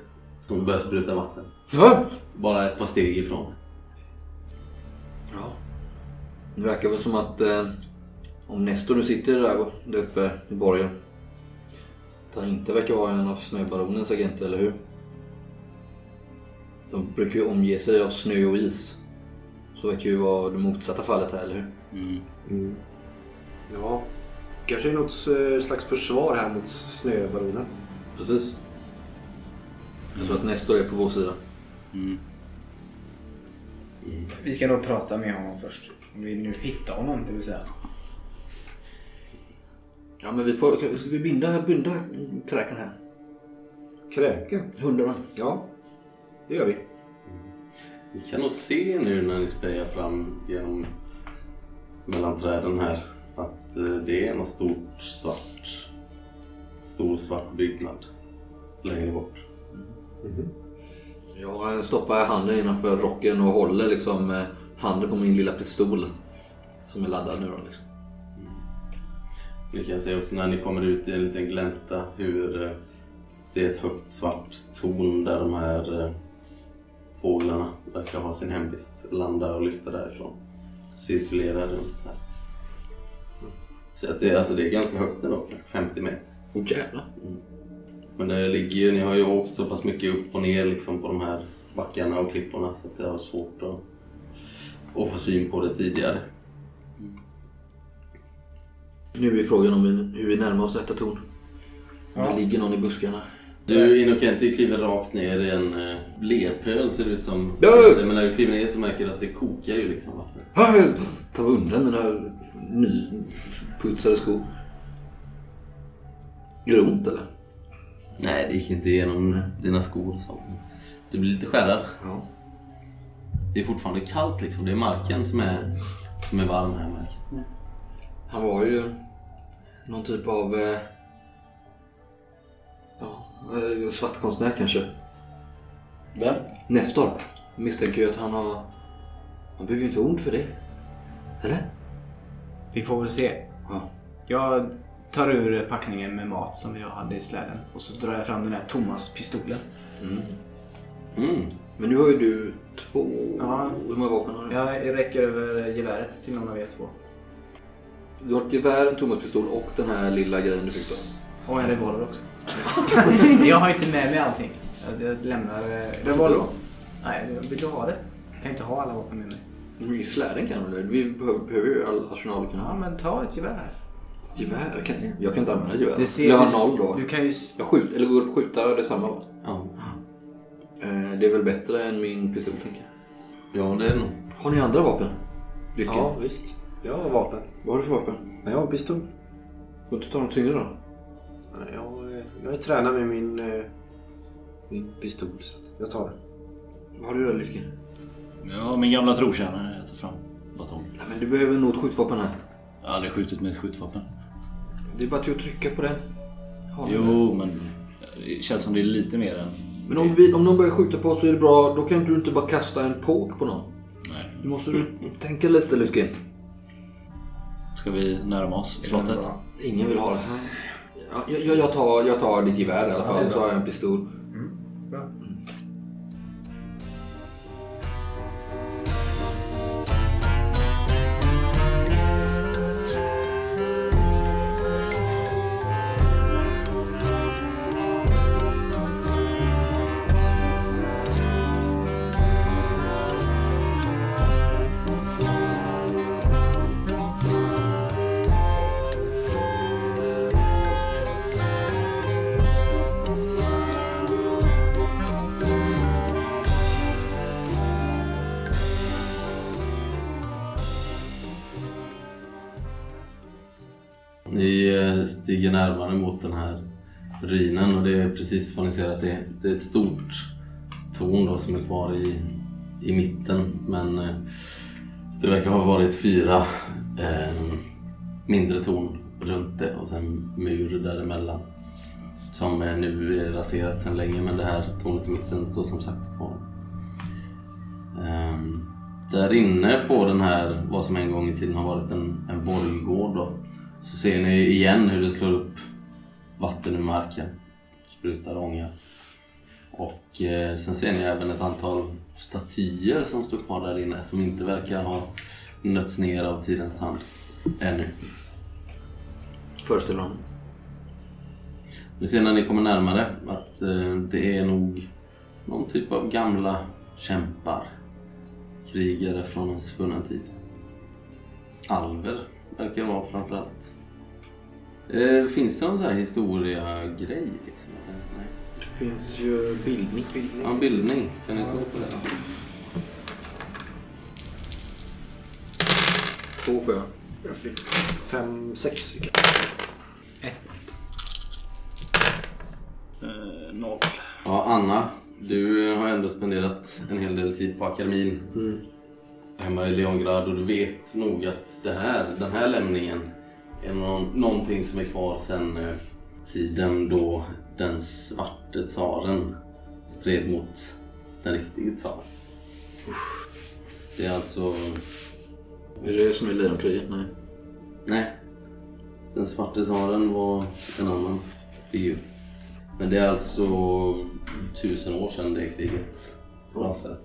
S4: som börjar spruta vatten.
S5: Ja.
S4: Bara ett par steg ifrån.
S5: ja. Det verkar väl som att eh, om Nestor nu sitter där, där uppe i borgen. Att han inte verkar vara en av snöbaronens agenter, eller hur? De brukar ju omge sig av snö och is. Så verkar ju vara det motsatta fallet här, eller hur?
S2: Mm.
S3: Ja. Kanske är något eh, slags försvar här mot snöbaronen.
S5: Precis. Jag tror att Nestor är på vår sida.
S2: Mm.
S7: Vi ska nog prata med honom först. Om vi nu hittar honom, det vill säga.
S5: Ja, men vi får... Ska vi binda, binda kräken här?
S3: Kräken?
S5: Hundarna?
S3: Ja. Det gör vi.
S4: Ni kan nog se nu när ni spejar fram genom mellan träden här att eh, det är något stort svart, stor svart byggnad längre bort.
S5: Jag stoppar handen innanför rocken och håller liksom eh, handen på min lilla pistol. Som är laddad nu då liksom.
S4: Vi kan se också när ni kommer ut i en liten glänta hur eh, det är ett högt svart torn där de här fåglarna verkar ha sin hemvist. Landa och lyfta därifrån. Cirkulera runt här. Så att det, alltså det är ganska högt ändå, kanske 50 meter.
S5: Åh jävlar.
S4: Men det ligger ju, ni har ju åkt så pass mycket upp och ner liksom på de här backarna och klipporna så att det har svårt att, att få syn på det tidigare.
S5: Nu är frågan om vi, hur vi närmar oss detta torn. Om det ligger någon i buskarna.
S4: Du Inokenti kliver rakt ner i en eh, lerpöl ser det ut som.
S5: Ja!
S4: Men när du kliver ner så märker du att det kokar ju liksom vattnet.
S5: Hej! Ta undan mina nyputsade skor. Gör det ont eller?
S4: Nej, det gick inte igenom dina skor och så. Du blir lite skärrad.
S5: Ja.
S4: Det är fortfarande kallt liksom. Det är marken som är, som är varm här märker jag.
S5: Han var ju någon typ av... Eh, eh, svartkonstnär kanske.
S2: Vem?
S5: Nestor. Misstänker ju att han har... Han behöver ju inte ont för det. Eller?
S7: Vi får väl se.
S5: Ja.
S7: Jag tar ur packningen med mat som jag hade i släden och så drar jag fram den här Thomas-pistolen.
S4: Mm.
S5: Men nu har ju du två...
S7: Ja.
S5: Hur många vapen har du?
S7: Jag räcker över geväret till någon av er två.
S5: Du har ett gevär, en Thomas-pistol och den här lilla grejen du fick då.
S7: Och en revolver också. Jag har inte med mig allting. Jag, jag lämnar... eh,
S5: Revolver?
S7: Nej, vill du ha det? Jag kan inte ha alla vapen med mig.
S5: Men släden kan du. Vi behöver, behöver ju all arsenal vi kan
S7: Ja,
S5: ha.
S7: men ta ett gevär.
S5: Gevär? Kan, jag kan inte använda gevär.
S7: Det ser,
S5: jag
S7: du,
S5: har noll då.
S7: Du kan ju...
S5: Jag skjuter, eller går det att skjuta det samma va?
S4: Ja.
S5: Eh, det är väl bättre än min pistol tänker jag.
S4: ja, det är det nog.
S5: Har ni andra vapen? Lycka.
S3: Ja, visst. Jag har vapen.
S5: Vad har du för vapen?
S3: Jag har pistol.
S5: Får inte ta de tyngre då?
S3: Jag, eh, jag är tränad med min, eh, min pistol så jag tar den.
S5: Vad har du då Lycke?
S2: Ja, min gamla trotjänare. Jag tar fram batong.
S5: Nej men du behöver nog ett skjutvapen här.
S2: Jag har aldrig skjutit med ett skjutvapen.
S5: Det är bara till att trycka på den. Det?
S2: Jo, men det känns som det är lite mer än...
S5: Men om, vi, om någon börjar skjuta på oss så är det bra. Då kan du inte bara kasta en påk på någon.
S2: Nej.
S5: Du måste du tänka lite Lycke.
S2: Ska vi närma oss slottet?
S5: Ingen vill ha det. Ja, jag, jag, tar, jag tar ditt gevär i alla
S7: Ja,
S5: fall. så
S7: bra.
S5: har jag en pistol.
S4: Mot den här ruinen och det är precis vad ni ser att det är, det är ett stort torn då som är kvar i, i mitten. Men eh, det verkar ha varit fyra eh, mindre torn runt det och sen mur däremellan. Som är nu är raserat sedan länge men det här tornet i mitten står som sagt kvar. Eh, där inne på den här, vad som en gång i tiden har varit en, en borggård då, så ser ni igen hur det slår upp vatten ur marken. Sprutar ånga. Och eh, sen ser ni även ett antal statyer som står kvar där inne som inte verkar ha nötts ner av tidens tand ännu.
S5: Föreställer honom.
S4: Ni ser när ni kommer närmare att eh, det är nog någon typ av gamla kämpar. Krigare från en svunnen tid. Alver verkar det vara framförallt. Eh, finns det någon sån här historia-grej liksom? Nej.
S5: Det finns ju bildning.
S4: Ja, bildning. Kan ni slå på det?
S5: Två får jag.
S3: Jag fick fem, sex fick jag.
S2: Eh, noll.
S4: Ja, Anna. Du har ändå spenderat en hel del tid på akademin. Hemma i Leongrad och du vet nog att det här, den här lämningen är någon, någonting som är kvar sedan eh, tiden då den svarte tsaren stred mot den riktige tsaren. Det är alltså...
S5: Är det som är Lejonkriget? Nej.
S4: Nej. Den svarte tsaren var en annan figur. Men det är alltså tusen år sedan det kriget rasade.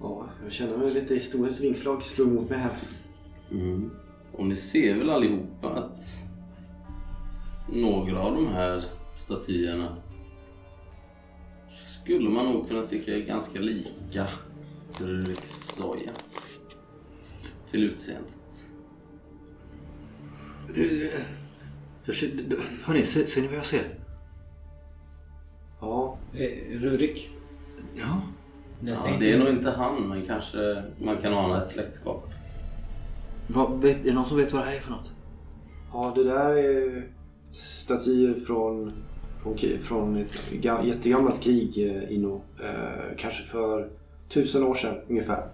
S3: Ja, jag känner mig lite historiskt vingslag slog mot mig här.
S4: Mm. Och ni ser väl allihopa att några av de här statyerna skulle man nog kunna tycka är ganska lika Zoya. Till utseendet.
S5: Hörni, ser, ser ni vad jag ser?
S3: Ja,
S6: Eh, Rurik.
S5: Ja.
S4: Ja, det är nog inte han, men kanske man kan ana ett släktskap.
S5: Vad, vet, är det någon som vet vad det här är för något?
S3: ja det där är statyer från, från, från ett ga- jättegammalt krig eh, Inno. Eh, kanske för tusen år sedan ungefär.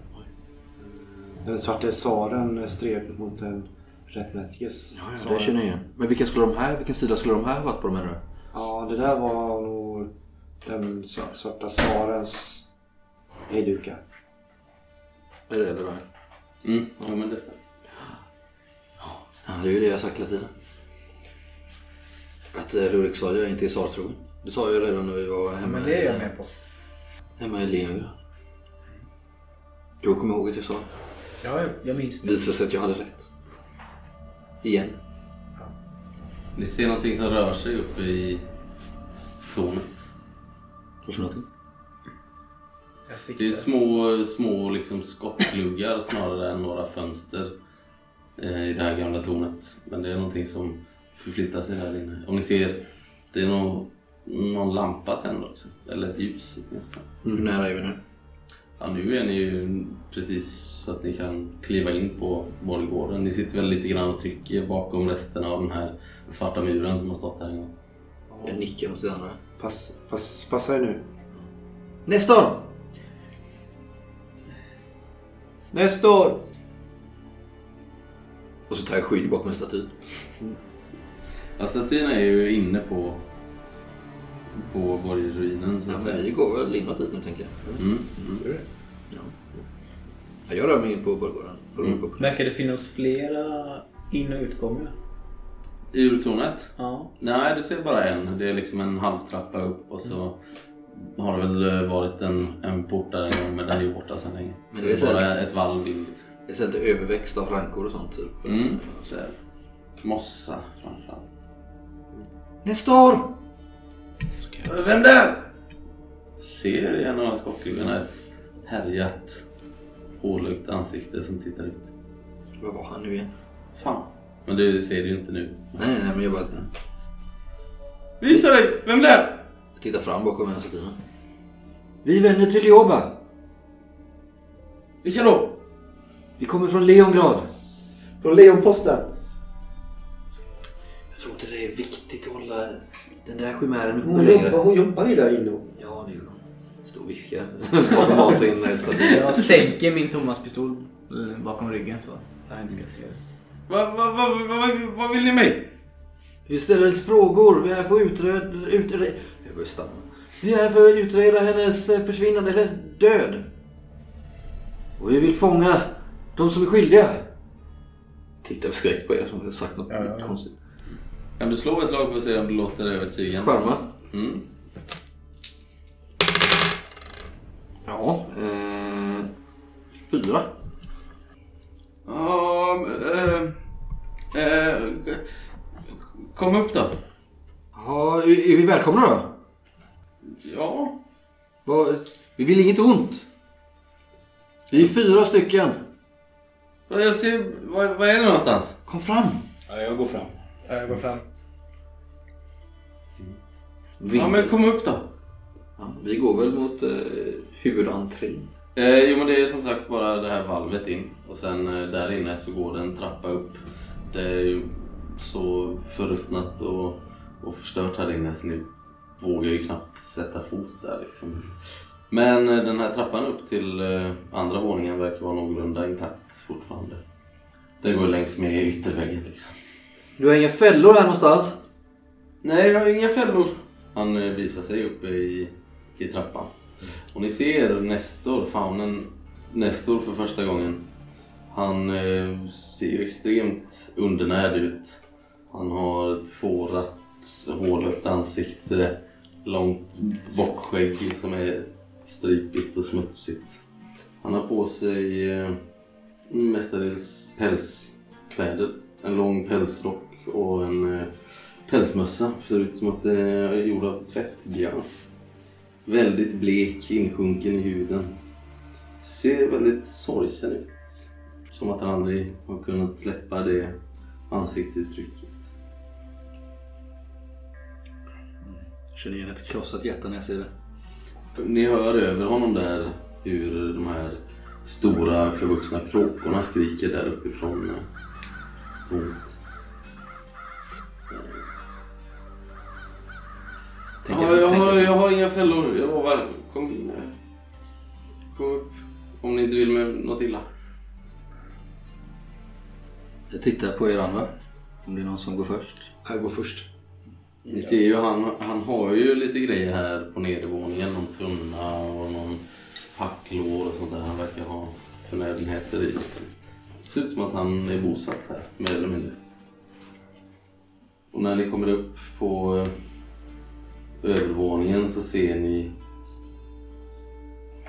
S3: Den svarte tsaren stred mot den rättmätiges
S5: Ja, ja, det känner jag igen. Men vilka skulle de här, vilken sida skulle de här ha varit på menar du?
S3: Ja, det där var nog den sva- svarta tsarens hejdukar.
S5: Är det det?
S4: Mm, ja, men det stämmer.
S5: Ja, det är ju det jag har sagt hela tiden. Att eh, Rurik sa jag inte är tsartrogen. Det sa jag redan när vi var
S7: Ja,
S5: hemma,
S7: men det är jag med på.
S5: hemma i Leningrad. Jag kommer ihåg att jag sa
S7: Ja, jag minns
S5: det.
S7: det.
S5: visade sig att jag hade rätt. Igen.
S4: Ni ser någonting som rör sig uppe i tornet.
S5: Vad för någonting?
S4: Det är små, små liksom skottgluggar snarare än några fönster eh, i det här gamla tornet. Men det är någonting som förflyttar sig här inne. Och ni ser, det är nog någon lampa tänd också. Eller ett ljus åtminstone.
S5: Hur nära är vi nu?
S4: Ja, nu är ni ju precis så att ni kan kliva in på borggården. Ni sitter väl lite grann och trycker bakom resten av den här svarta muren som har stått här inne.
S5: Jag nickar åt andra.
S3: Pass, pass, passa er nu.
S5: Nestor!
S3: Nestor!
S5: Och så tar jag skydd bakom en staty.
S4: Ja, statyn är ju inne på, på borgruinen så
S5: Ja,
S4: att
S5: men
S4: säga.
S5: vi går väl inåt dit nu tänker jag.
S4: Mm.
S5: Ja. Ja, Jag rör mig in på borggården. På
S4: Mm.
S6: Verkar det finnas flera in och utgångar?
S4: Ur tornet?
S6: Ja.
S4: Nej, du ser bara en. Det är liksom en halvtrappa upp och så har det väl varit en, en port där en gång men den är ju borta sedan länge.
S5: Men det
S4: det
S5: är så
S4: bara ett valv in liksom.
S5: Jag ser lite överväxt av rankor och sånt typ.
S4: Mm. Så. Mossa framförallt.
S5: Nestor!
S4: Vem där? Ser i en av skottgluggarna ett härjat, hålögt ansikte som tittar ut.
S5: Vad var han nu igen?
S4: Fan. Men det ser du ju inte nu.
S5: Nej, nej, nej, men jag bara
S4: Visa dig! Vem där?
S5: tittar fram bakom en av statyerna. Vi är vänner till Lioba.
S4: Vilka då?
S5: Vi kommer från Leongrad.
S3: Från Leonposten.
S5: Jag tror inte det är viktigt att hålla den där chimären uppe
S3: Hon,
S5: längre.
S3: jobbar, hon jobbar ju där inne.
S5: Ja, det gjorde hon. Stod och viskade bakom varsin staty.
S6: Jag sänker min Thomas-pistol eh, bakom ryggen så, så han inte ska se det.
S4: Vad va, va, va, va, vad vill ni mig?
S5: Vi ställer lite frågor. Vi är för att utreda... utreda jag börjar stamma. Vi är för att utreda hennes eh, försvinnande, hennes död. Och vi vill fånga de som är skyldiga. Tittar förskräckt på er som har sagt något
S7: Ja,
S5: konstigt.
S4: Kan du slå ett slag för att se om du låter övertygande?
S5: Charma.
S4: Mm.
S5: Ja. Eh, fyra.
S4: Ja, eh, eh, kom upp då.
S5: Ja, är vi välkomna då?
S4: Ja.
S5: Vad- Vi vill inget ont. Vi är fyra stycken.
S4: Vad Jag ser, vad, vad är det någonstans?
S5: Kom fram.
S2: Ja, jag går fram.
S7: Ja, jag går fram.
S4: Ja, men kom upp då.
S5: Ja, vi går väl mot eh, huvudentrén.
S4: Eh, jo men det är som sagt bara det här valvet in och sen eh, där inne så går det en trappa upp. Det är ju så förruttnat och, och förstört här inne så ni vågar ju knappt sätta fot där liksom. Men eh, den här trappan upp till eh, andra våningen verkar vara någorlunda intakt fortfarande. Det går längs med ytterväggen liksom.
S5: Du har inga fällor här någonstans?
S4: Nej, jag har inga fällor. Han eh, visar sig uppe i, i trappan. Och ni ser Nestor, faunen Nestor för första gången. Han eh, ser ju extremt undernärd ut. Han har ett fårat, hårlöst ansikte, långt bockskägg som är stripigt och smutsigt. Han har på sig eh, mestadels pälskläder. En lång pälsrock och en eh, pälsmössa. Ser ut som att det är gjord av tvättgarn. Väldigt blek, insjunken i huden. Ser väldigt sorgsen ut. Som att han aldrig har kunnat släppa det ansiktsuttrycket.
S5: Känner igen ett krossat hjärta när jag ser det.
S4: Ni hör över honom där hur de här stora förvuxna kråkorna skriker där uppifrån tornet.
S5: Tänker-
S4: Ja, jag,
S5: tänker-
S4: har, jag har inga fällor, jag lovar. Kom in. Kom upp. Om ni inte vill med något illa.
S5: Jag tittar på er andra. Om det är någon som går först.
S3: Jag går först.
S4: Ni ser ju, han, han har ju lite grejer här på nedervåningen. Någon tunna och någon packlår och sånt där. Han verkar ha förnödenheter i. Liksom. Det ser ut som att han är bosatt här, mer eller mindre. Och när ni kommer upp på eh, övervåningen så ser ni...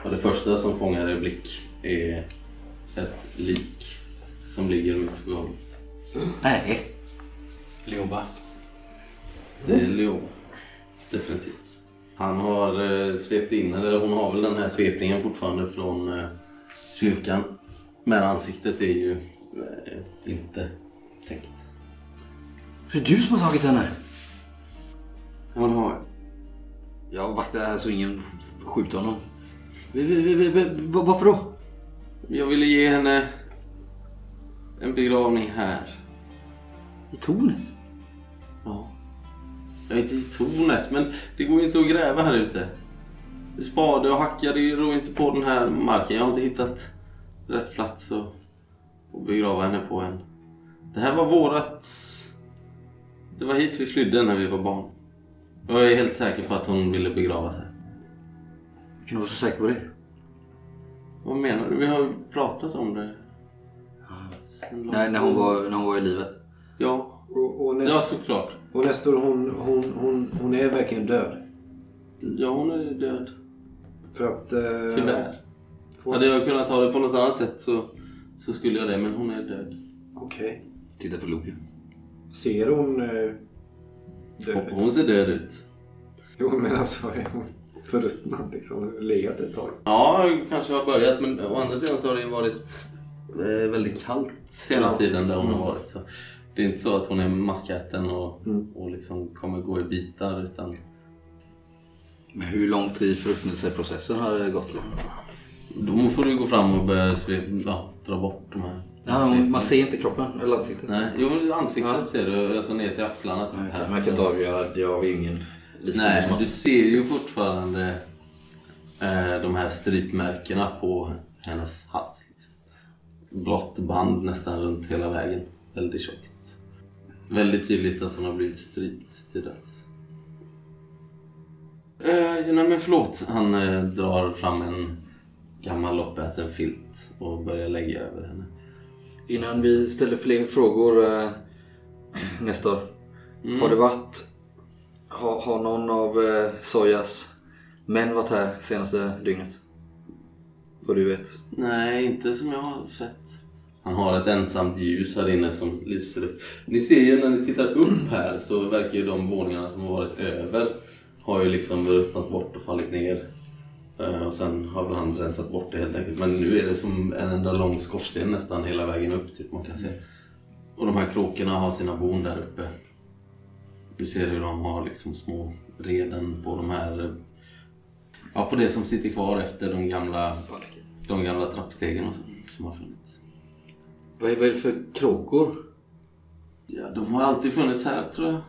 S4: Ja, det första som fångar er blick är ett lik som ligger mitt på golvet.
S5: Nej.
S2: Leoba.
S4: Det är Leo. Definitivt. Han har eh, svept in, eller hon har väl den här svepningen fortfarande från eh, kyrkan. Men ansiktet är ju eh, inte täckt.
S5: Det är du som har tagit henne.
S4: Ja, det har jag.
S5: Jag vaktar här så ingen skjuter honom. Varför då?
S4: Jag ville ge henne en begravning här.
S5: I tornet?
S4: Ja. Jag är inte i tornet, men det går ju inte att gräva här ute. Spade och hacka, det rår inte på den här marken. Jag har inte hittat rätt plats att, att begrava henne på än. Det här var vårat... Det var hit vi flydde när vi var barn. Jag är helt säker på att hon ville begravas här.
S5: Kan du vara så säker på det?
S4: Vad menar du? Vi har ju pratat om det.
S5: Nej, när hon var, när hon var i livet.
S4: Ja,
S3: Och, och,
S4: ja
S3: näst,
S4: såklart.
S3: Och Nestor, hon, hon, hon, hon är verkligen död.
S4: Ja, hon är död.
S3: För att... Eh,
S4: Tyvärr.
S3: få-
S4: Hade jag kunnat ta det på något annat sätt så, så skulle jag det, men hon är död.
S3: Okej.
S5: Titta på Loke.
S3: Ser hon eh, död ut?
S4: Hon ser död ut.
S3: Jo, men alltså är hon förruttnad liksom? Legat ett tag.
S4: Ja, kanske har börjat, men å andra sidan så har det ju varit eh, väldigt kallt hela
S3: Ja.
S4: tiden där hon har varit. Så det är inte så att hon är maskäten och,
S3: Mm.
S4: och liksom kommer gå i bitar, utan
S5: Men hur lång tid förruttnelseprocessen har det gått? Liksom?
S4: då får du gå fram och börja ja, dra bort de här.
S5: Ja, man ser inte kroppen eller ansiktet.
S4: Nej, jo, ansiktet
S5: Ja.
S4: ser du, alltså ner till axlarna. Typ,
S5: Nej, jag kan inte avgöra. Jag har ju ingen
S4: Nej, du ser ju fortfarande eh, de här strypmärkena på hennes hals. Liksom. Blått band nästan runt hela vägen. Väldigt tjockt. Väldigt tydligt att hon har blivit strypt döds. Eh, nej men förlåt. Han eh, drar fram en gammal uppäten filt och börjar lägga över henne.
S5: Innan vi ställer fler frågor eh, Nestor. Har det varit... Har, har någon av eh, Sojas män varit här senaste dygnet? Vad du vet.
S4: Nej, inte som jag har sett. Han har ett ensamt ljus här inne som lyser upp. Ni ser ju när ni tittar upp här så verkar ju de våningarna som har varit över har ju liksom ruttnat bort och fallit ner. Eh, och sen har väl han rensat bort det helt enkelt. Men nu är det som en enda lång skorsten nästan hela vägen upp typ man kan se. Och de här kråkorna har sina bon där uppe. Du ser hur de har liksom små reden på de här... Ja, på det som sitter kvar efter de gamla de gamla trappstegen och så, som har funnits.
S5: Vad är, vad är det för kråkor?
S4: Ja, de har alltid funnits här tror jag.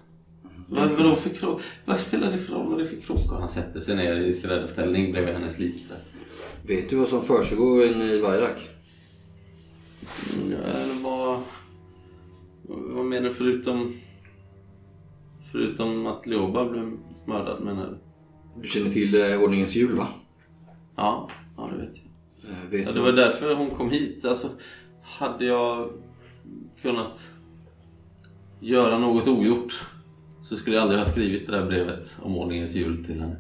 S4: Vad, vadå för krok? Vad spelar det för roll vad det är för kråkor? Han sätter sig ner i skräddarställning bredvid hennes lik där.
S5: Vet du vad som försiggår inne i Vairak?
S4: Mm, Ja, eller vad... Vad menar du förutom... Förutom att Lioba blev mördad menar du?
S5: Du känner till eh, ordningens jul va?
S4: Ja, ja det vet jag.
S5: Eh, vet
S4: Ja, det var därför hon kom hit. Alltså, hade jag kunnat göra något ogjort så skulle jag aldrig ha skrivit det där brevet om ordningens jul till henne.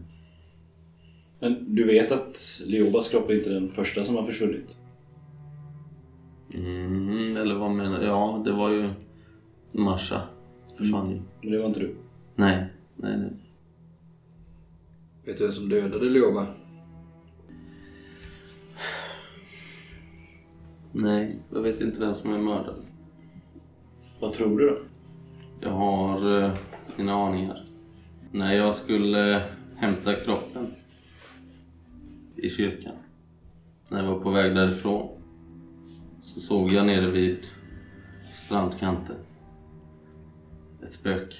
S2: Men du vet att Leobas kropp är inte den första som har försvunnit?
S4: Mm, eller vad menar du? Ja, det var ju Marsha. Försvann ju.
S2: Men det var inte du?
S4: Nej, nej, nej.
S5: Vet du vem som dödade Lioba?
S4: Nej, jag vet inte vem som är mördad.
S2: Vad tror du då?
S4: Jag har eh, mina aningar. När jag skulle eh, hämta kroppen i kyrkan, när jag var på väg därifrån, så såg jag nere vid strandkanten ett spöke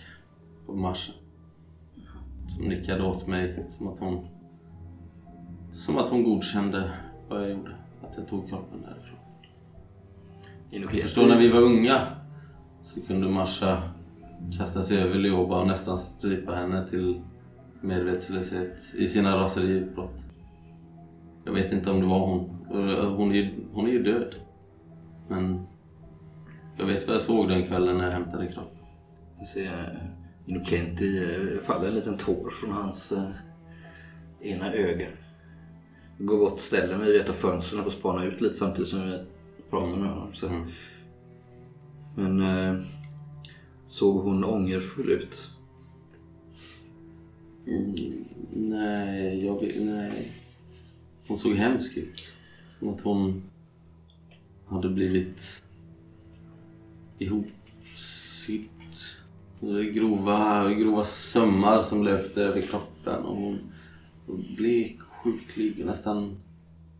S4: på marschen. Som nickade åt mig som att hon som att hon godkände vad jag gjorde. Att jag tog kroppen därifrån. Jag förstår när vi var unga så kunde Marsha kasta sig över Leoba och nästan strypa henne till medvetslöshet i sina raseriutbrott. Jag vet inte om det var hon. Hon är, ju- hon är ju död. Men jag vet vad jag såg den kvällen när jag hämtade kroppen.
S5: Jag ser eh, Innocenti eh, faller en liten tår från hans eh, ena öga. Jag Går bort och ställer mig vid ett av fönstren och får spana ut lite samtidigt som jag pratar med honom. Så.
S4: Mm.
S5: Men eh, såg hon ångerfull ut?
S4: Mm, nej, jag vet, nej. Hon såg hemsk ut. Som att hon hade blivit ihopsydd. Grova, grova sömmar som löpte över kroppen och hon var blek, sjuklig nästan,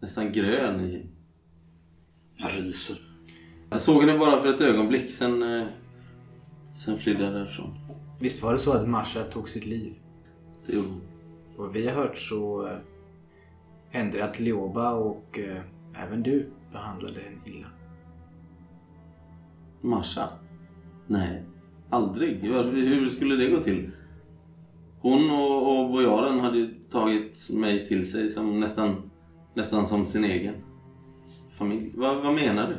S4: nästan grön i.
S5: Jag ryser.
S4: Jag såg henne bara för ett ögonblick, sen, eh, sen flydde jag därifrån.
S7: Visst var det så att Marsha tog sitt liv?
S4: Det gjorde hon.
S7: Och vi har hört så eh, hände det att Leoba och eh, även du behandlade henne illa.
S4: Marsha? Nej, aldrig. Hur skulle det gå till? Hon och, och Bojaren hade ju tagit mig till sig som nästan, nästan som sin egen familj. Vad, vad menar du?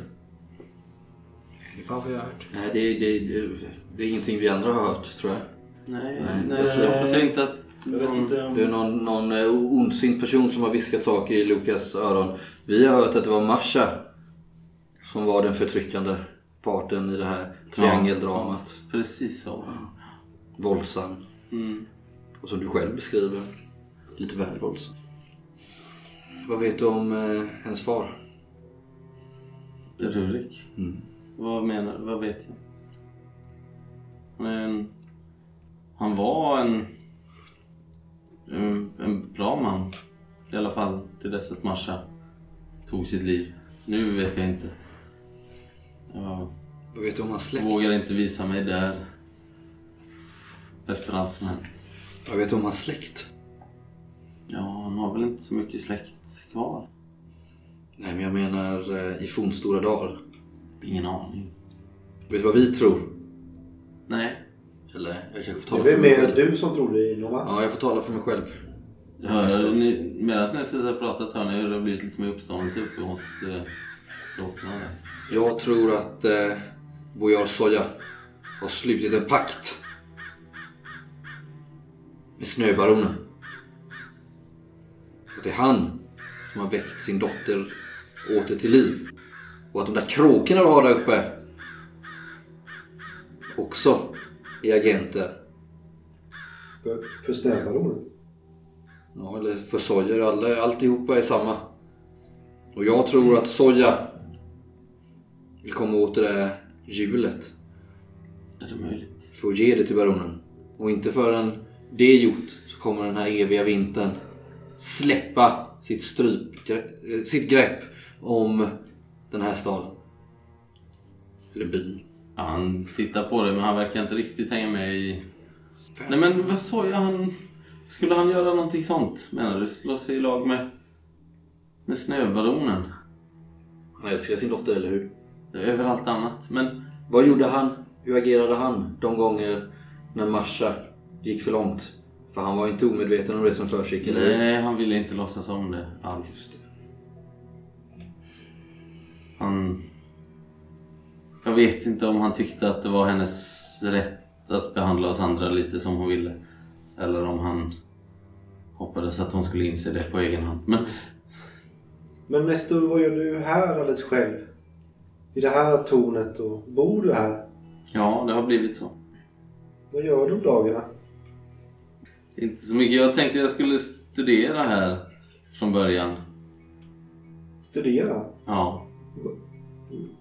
S7: Det är bara vad jag har hört.
S5: Nej, det, det, det, det är ingenting vi andra har hört tror jag.
S4: Nej,
S5: Nej,
S4: nej,
S5: jag tror-
S4: jag hoppas jag inte att någon...
S2: inte om...
S5: Det är någon, någon eh, ondsint person som har viskat saker i Lukas öron. Vi har hört att det var Masha som var den förtryckande parten i det här triangeldramat.
S4: Precis så.
S5: Våldsam.
S4: Mm.
S5: Och som du själv beskriver, lite väl våldsam. Vad vet du om eh, hennes far?
S4: Rurik?
S5: Mm.
S4: Vad menar Vad vet jag? Men... Han var en... En, en bra man. I alla fall till dess att Marsha tog sitt liv. Nu vet jag inte. Jag
S5: Vad vet du om hans släkt?
S4: vågar inte visa mig där. Efter allt som hänt.
S5: Vad vet du om hans släkt?
S4: Ja, han har väl inte så mycket släkt kvar.
S5: Nej, men jag menar eh, i fornstora dagar.
S4: Ingen aning.
S5: Vet du vad vi tror?
S4: Nej.
S5: Eller jag kanske får
S3: Det
S5: tala
S3: är väl
S5: för mig
S3: mer
S5: själv.
S3: du som tror det Nova?
S5: Ja, jag får tala för mig själv.
S4: Hör, ni, medan ni suttit och pratat hör ni hur det har blivit lite mer uppståndelse uppe hos eh, där.
S5: Jag tror att eh, Bojar Soja har slutit en pakt med Snöbaronen. Att det är han som har väckt sin dotter åter till liv. Och att de där kråkorna du har där uppe också är agenter.
S3: För, snöbaronen?
S5: Ja, eller för Soja. Alla, alltihopa är samma. Och jag tror att Soja vill komma åt det där hjulet.
S4: Är det möjligt?
S5: för att ge det till baronen. Och inte förrän det är gjort så kommer den här eviga vintern släppa sitt, stryp, eh, sitt grepp om den här staden. Eller byn.
S4: Ja, han tittar på det men han verkar inte riktigt hänga med i... Nej men vad sa jag? Han... Skulle han göra någonting sånt? Menar du? Slå sig i lag med... Med snöbaronen?
S5: Han älskar sin dotter, eller hur?
S4: Över allt annat. Men...
S5: Vad gjorde han? Hur agerade han de gånger när Masha gick för långt? För han var inte omedveten om det som försiggick, eller?
S4: Nej, han ville inte låtsas om det alls. Han... Jag vet inte om han tyckte att det var hennes rätt att behandla oss andra lite som hon ville. Eller om han hoppades att hon skulle inse det på egen hand. Men
S3: Men Nestor, vad gör du här alldeles själv? I det här tornet och bor du här?
S4: ja, det har blivit så.
S3: Vad gör du om dagarna?
S4: Inte så mycket. Jag tänkte jag skulle studera här från början.
S3: Studera?
S4: Ja.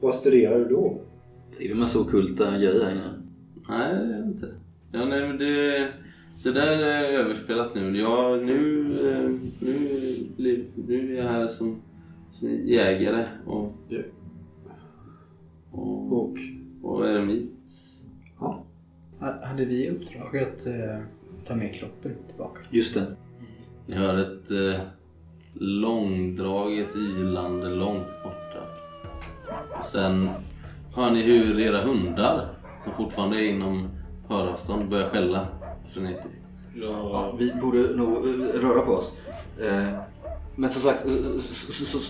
S3: Vad studerar du då?
S5: Ser vi massa ockulta grejer här inne?
S4: Nej, det är inte. Ja, nej, men det, det där är överspelat nu. Jag, nu, eh, nu, nu är jag här som, som jägare och, och,
S3: Och?
S4: och eremit.
S3: Ja.
S7: Hade vi uppdrag att eh, ta med kroppen tillbaka?
S5: Just det.
S4: Ni hör ett eh, långdraget ylande långt borta. Sen hör ni hur era hundar, som fortfarande är inom höravstånd, börjar skälla frenetiskt.
S5: Ja, vi borde nog eh, röra på oss. Eh, Men som sagt, eh,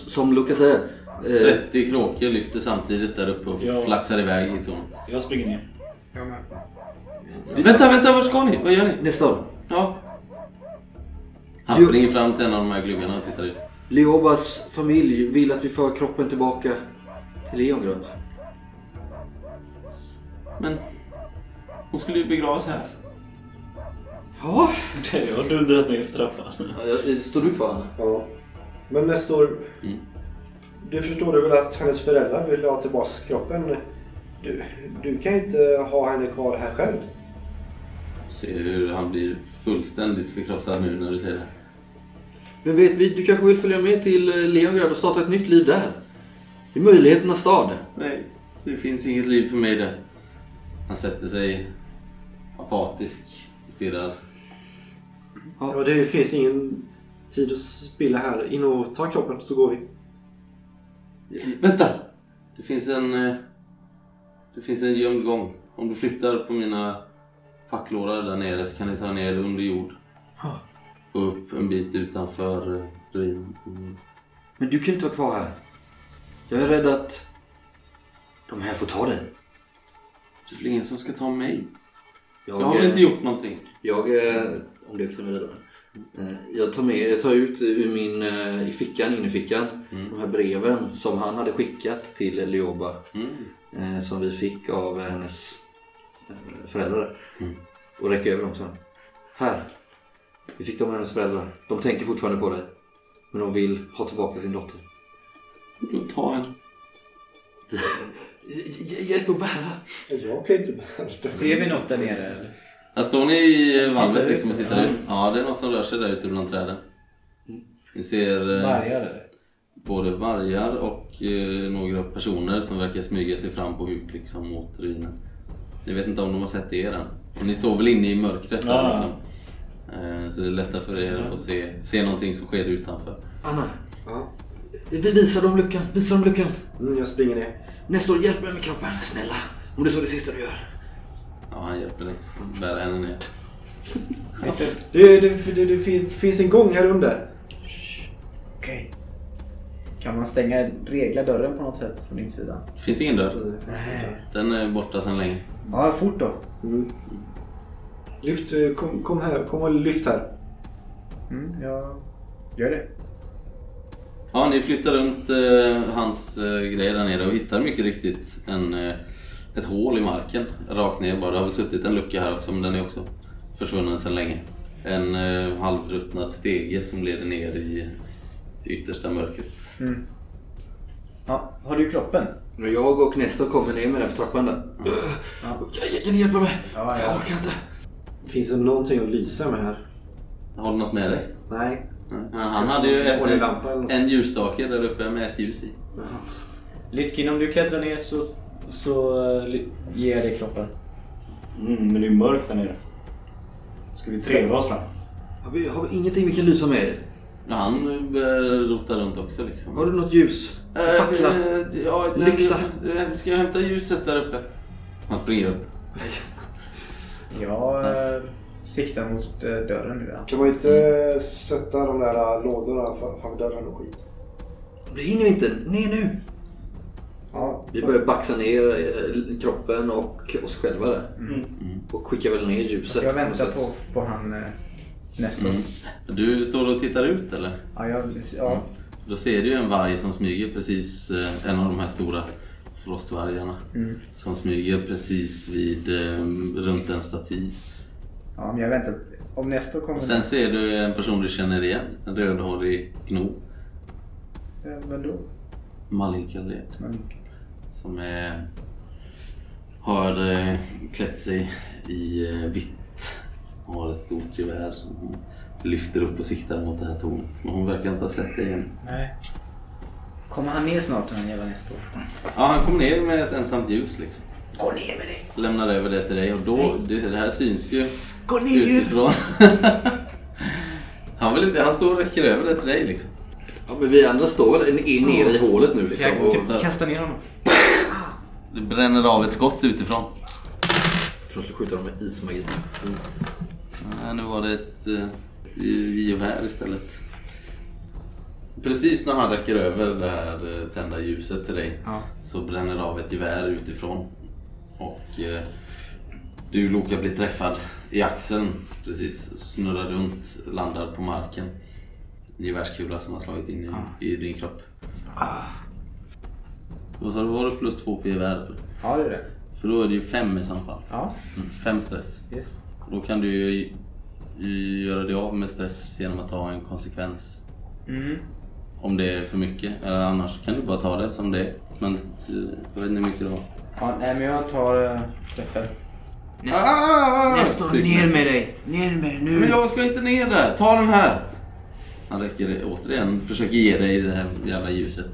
S5: som Lukas säger. eh,
S4: 30 kråkor lyfter samtidigt där uppe och
S2: Ja.
S4: flaxar iväg i tornet.
S2: Jag springer ner.
S4: Vänta, vänta, var ska ni? Vad gör ni?
S5: Nestor,
S4: Ja. Han springer fram till en av de här gluggarna och tittar ut.
S5: Leobas familj vill att vi för kroppen tillbaka till Leongrund.
S4: Men hon skulle ju begravas här.
S5: Ja,
S2: Jag har dundrat ner för trappan.
S5: ja, står du kvar Anna?
S3: Ja. Men Nestor,
S4: Mm.
S3: du förstår väl att hennes föräldrar vill ha tillbaka kroppen? Du, du kan inte ha henne kvar här själv.
S4: Ser hur han blir fullständigt förkrossad nu när du säger det.
S5: Men vet vi, du kanske vill följa med till eh, Leongrad och starta ett nytt liv där? I möjligheternas stad.
S4: Nej, det finns inget liv för mig där. Han sätter sig apatisk och stirrar.
S3: Ja, det finns ingen tid att spilla här. In och ta kroppen så går vi.
S4: Vänta! Det finns en... eh, Det finns en gömd gång. Om du flyttar på mina facklårar där nere så kan ni ta ner under jord.
S5: Ja.
S4: Och upp en bit utanför eh, ruinen.
S5: Men du kan inte vara kvar här. Jag är rädd att de här får ta dig.
S4: Det är väl ingen som ska ta mig?
S5: Jag,
S4: Jag har väl inte gjort någonting?
S5: Jag, eh, om det kan vidare. Eh, Jag tar, med, jag tar ut ur min, eh, i fickan, innerfickan,
S4: Mm.
S5: de här breven som han hade skickat till Leoba.
S4: Mm.
S5: Eh, som vi fick av hennes föräldrar.
S4: Mm.
S5: Och räcka över dem så här. Här. Vi fick dem av hennes föräldrar. De tänker fortfarande på dig. Men de vill ha tillbaka sin dotter.
S4: Ta en.
S5: Hj- hj- Hjälp att bära!
S3: Jag kan inte bära det.
S7: Ser vi något där nere? eller?
S4: Här står ni i valvet liksom och tittar
S7: Ja.
S4: ut. Ja, det är något som rör sig där ute bland träden. Ni ser eh,
S7: Vargar eller?
S4: både vargar och eh, några personer som verkar smyga sig fram på huk liksom mot ruinen. Ni vet inte om de har sett er än. Ni står väl inne i mörkret där
S2: Ja.
S4: liksom. Eh, så det är lättare för er att se, se någonting som sker utanför.
S5: Anna,
S3: Ja.
S5: Vi- visa dem luckan. Visa dem luckan.
S3: Mm, jag springer ner.
S5: Nestor, hjälp mig med kroppen. Snälla. Om det är så det sista du gör.
S4: Ja, han hjälper dig. Bär henne ner.
S3: Det, det, det, det fin- finns en gång här under.
S7: Okej. Kan man stänga, regla dörren på något sätt från insidan?
S4: Det finns ingen dörr.
S7: Nej.
S4: Den är borta sedan länge.
S7: Ja, fort då.
S3: Mm. Lyft, eh, kom, kom här. Kom och lyft här.
S7: Mm, jag gör det.
S4: Ja, ni flyttar runt eh, hans eh, grejer där nere och hittar mycket riktigt en, eh, ett hål i marken. Rakt ner bara. Det har väl suttit en lucka här också men den är också försvunnen sedan länge. En eh, halvruttnad stege som leder ner i det yttersta mörkret.
S7: Mm. Ja, har du kroppen?
S5: Jag och Nestor kommer ner med den för trappan där.
S7: Ja.
S5: Kan- Kan ni hjälpa mig?
S7: Ja,
S5: Jag
S7: ja.
S5: orkar inte.
S3: Finns det någonting att lysa med här?
S4: Har du något med dig?
S3: Nej.
S4: Ja, han hade ju ett, en, en ljusstake där uppe med ett ljus i.
S7: Lytkin, om du klättrar ner så, så eh, ger jag dig kroppen.
S2: Mm, men det är mörkt där nere. Ska vi treva oss fram?
S5: Har vi, har vi ingenting vi kan lysa med?
S4: Ja, han börjar rota runt också liksom.
S5: Har du något ljus?
S4: Eh,
S5: Fackla?
S4: eh, Ja,
S5: Lykta?
S4: jag- Ska jag hämta ljuset där uppe? Han springer upp.
S7: Jag eh, siktar mot eh, dörren nu. Ja.
S3: Kan man inte eh, sätta de där eh, lådorna fram- framför dörren och skit?
S5: Det hinner vi inte. Ner nu.
S7: Ja,
S5: Vi börjar baxa ner eh, kroppen och oss själva där. Och skickar väl ner ljuset.
S7: så jag väntar på, på han Nestor.
S4: Mm. Du står och tittar ut eller?
S7: Ja, jag, ja.
S4: Då ser du ju en varg som smyger precis, en av de här stora frostvargarna.
S7: Mm.
S4: Som smyger precis vid, runt en staty.
S7: Ja, men jag väntar. Om Nestor kommer...
S4: Och sen ser du en person du känner igen. En rödhårig gno.
S7: Ja, vem då?
S4: Malin
S7: Men,
S4: Som är, har eh, klätt sig i eh, vitt. Och har ett stort gevär som hon lyfter upp och siktar mot det här tornet. Men hon verkar inte ha sett dig än.
S7: nej. Kommer han ner snart den här jävla Nestor?
S4: Ja, han kom ner med ett ensamt ljus liksom.
S7: Gå ner med dig!
S4: Lämnar över det till dig och då, det, det här syns ju
S7: Gå ner!
S4: utifrån. han, vill inte, han står och räcker över det till dig liksom.
S5: Ja, men vi andra står väl in- nere i hålet nu liksom.
S7: Jag
S5: Och...
S7: kan kasta ner honom.
S4: Du bränner av ett skott utifrån.
S5: Jag tror jag skulle skjuta dem med ismagi.
S4: Nej, nu var det ett eh, gevär istället. Precis när han räcker över det här eh, tända ljuset till dig
S7: Ja.
S4: så bränner det av ett gevär utifrån. Och eh, du Loka blir träffad i axeln precis. Snurrar runt, landar på marken. En gevärskula som har slagit in i, i din kropp. Vad sa du, var det plus två på gevär?
S7: Ja, det är det.
S4: För då är det ju fem i så fall.
S7: Ja,
S4: Mm, fem stress.
S7: yes.
S4: Då kan du ju göra dig av med stress genom att ta en konsekvens.
S7: Mm.
S4: Om det är för mycket. Eller annars kan du bara ta det som det är. Men eh, jag vet inte hur mycket du har.
S7: Ja, nej, men jag tar uh, träffar.
S6: Nestor,
S4: Tryck
S6: ner
S4: nästan.
S6: med dig! Ner med dig nu!
S4: Men jag ska inte ner där! Ta den här! Han räcker det återigen, försöker ge dig det här jävla ljuset.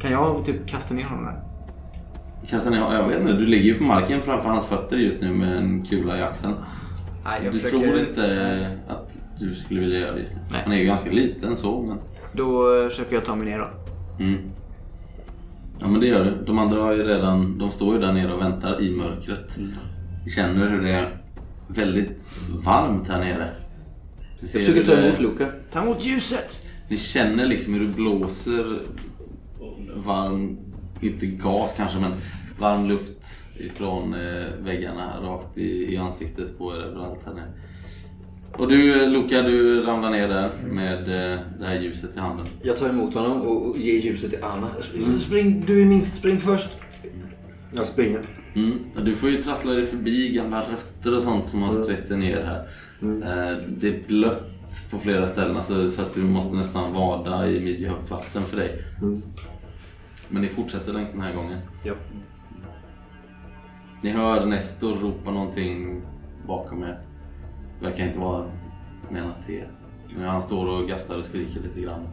S7: Kan jag typ kasta ner honom där?
S4: Kasta ner, jag vet inte, du ligger ju på marken framför hans fötter just nu med en kula i axeln.
S7: Nej,
S4: Du tror inte att du skulle vilja göra det just nu.
S7: Nej.
S4: Han är ju ganska liten så, men...
S7: Då försöker jag ta mig ner då.
S4: Mm. Ja men det gör du. De andra har ju redan, de står ju där nere och väntar i mörkret. Vi känner hur det är väldigt varmt här nere.
S5: Jag försöker ta emot Luka.
S7: Ta emot ljuset!
S4: Ni känner liksom hur det blåser varm, inte gas kanske men varm luft ifrån eh, väggarna rakt i, i ansiktet på er överallt här nere. Och du Luca, du ramlar ner där med eh, det här ljuset i handen.
S5: Jag tar emot honom och och ger ljuset till Anna. Spring, du är minst, spring först.
S3: Jag springer.
S4: Mm. Du får ju trassla dig förbi gamla rötter och sånt som har sträckt sig ner här. Eh, Det är blött på flera ställen alltså, så att du måste nästan vada i midjehögt vatten för dig.
S3: Mm.
S4: Men ni fortsätter längs den här gången.
S3: Ja.
S4: Ni hör Nestor ropa någonting bakom er. Verkar inte vara menat till er. Men han står och gastar och skriker lite grann.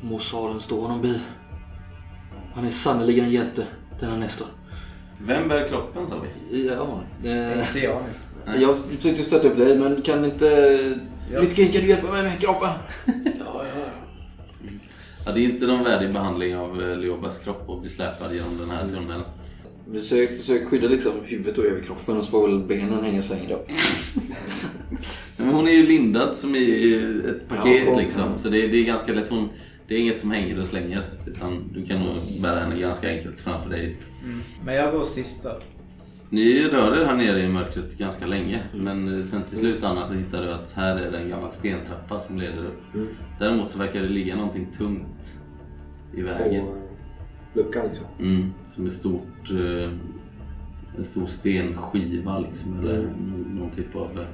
S5: Må Saren stå honom bi. Han är sannerligen en hjälte, denna Nestor.
S4: Vem bär kroppen sa vi?
S5: Ja, eh,
S7: Inte jag nu.
S5: jag försökte stötta upp dig men kan inte...
S7: Ja.
S5: Kan du hjälpa mig med kroppen?
S4: Ja, det är inte någon värdig behandling av eh, Leobas kropp att bli släpad genom den här tunneln.
S5: Försök, försök skydda liksom huvudet och överkroppen och så får väl benen hänga så länge då.
S4: Men hon är ju lindad som i ett paket
S5: Ja,
S4: liksom.
S5: ja.
S4: Så det, det är ganska lätt. Hon, det är inget som hänger och slänger. Utan du kan nog bära henne ganska enkelt framför dig.
S7: Men jag går sist då.
S4: Ni rör er här nere i mörkret ganska länge. Men eh, sen till slut Anna så hittar du att här är det en gammal stentrappa som leder upp.
S3: Mm.
S4: Däremot så verkar det ligga någonting tungt i vägen.
S3: På luckan liksom.
S4: Mm, som ett stort, eh, en stor stenskiva liksom. Eller någon typ av eh,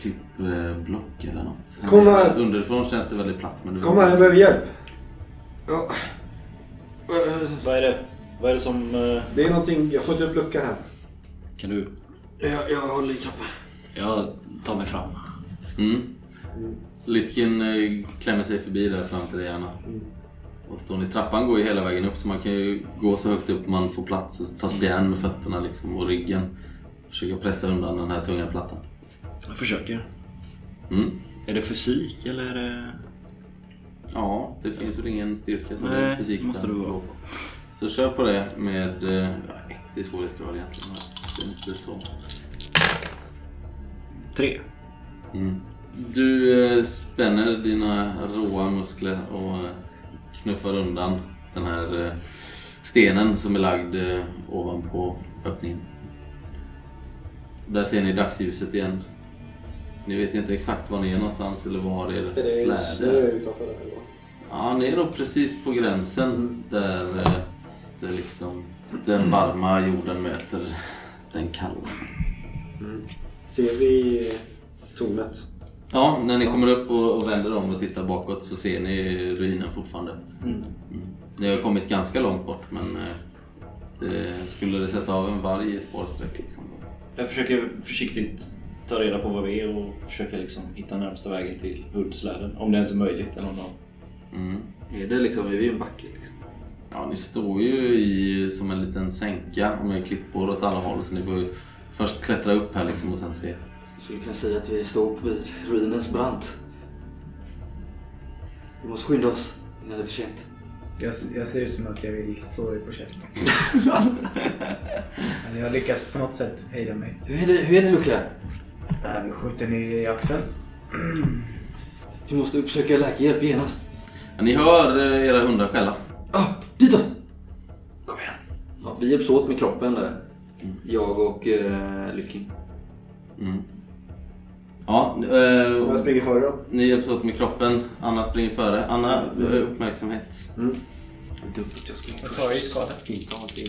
S4: klippblock eller något.
S3: Kom här.
S4: Underifrån känns det väldigt platt. Men du
S3: Kom här, jag behöver hjälp.
S5: Ja.
S2: Vad är det? Vad är det som... eh,
S3: Det är någonting, jag får inte upp luckan här.
S2: Kan du...
S5: Jag, jag håller i kroppen.
S2: Jag tar mig fram.
S4: Mm. Lytkin eh, klämmer sig förbi där fram till dig Anna. Och står ni, trappan går ju hela vägen upp så man kan ju gå så högt upp man får plats och ta spjärn med fötterna liksom och ryggen. Försöka pressa undan den här tunga plattan.
S2: Jag försöker.
S4: Mm.
S2: Är det fysik eller är det...
S4: Ja, det finns väl ingen styrka som
S2: Nej,
S4: är fysik
S2: måste det vara.
S4: Så kör på det med eh, ja, ett i svårighetsgrad egentligen. Det är inte så.
S2: Tre.
S4: Mm. Du eh, spänner dina råa muskler och eh, knuffar undan den här stenen som är lagd ovanpå öppningen. Där ser ni dagsljuset igen. Ni vet inte exakt var ni är någonstans eller var er
S3: Är det snö
S4: släde är.
S3: utanför
S4: ni är nog precis på gränsen där, eh, där liksom den varma jorden möter den kalla.
S3: Ser vi tornet?
S4: Ja, när ni kommer upp och, vänder om och tittar bakåt så ser ni ruinen fortfarande. Mm. Ni har kommit ganska långt bort men eh, det, skulle det sätta av en varg i spårsträck liksom.
S2: Jag försöker försiktigt ta reda på var vi är och försöka liksom hitta närmsta vägen till Huddsläden. Om det ens är möjligt. Eller om de...
S4: Mm.
S5: Är det liksom, är vi i en backe liksom?
S4: Ja, ni står ju i som en liten sänka med klippor åt alla håll så ni får ju först klättra upp här liksom och sen se.
S5: Jag skulle kunna säga att vi står vid ruinens brant. Vi måste skynda oss innan det är för sent.
S7: Jag, jag ser ut som att jag vill slå dig på käften. Men jag lyckas på något sätt hejda mig.
S5: Hur är det, hur är det Luca?
S7: Äh, skjuter ni i axeln.
S5: Vi måste uppsöka läkarhjälp genast.
S4: Ja, ni hör eh, era hundar skälla.
S5: Ah, ditåt! Kom igen. Ja, vi hjälps åt med kroppen där. Jag och eh, Lytkin.
S4: Mm. Ja, eh,
S3: Jag springer före då.
S4: ni hjälps åt med kroppen. Anna springer före. Anna, du har uppmärksamhet.
S3: Dumt att jag springer
S7: Jag tar i skada.
S3: Inte ha tre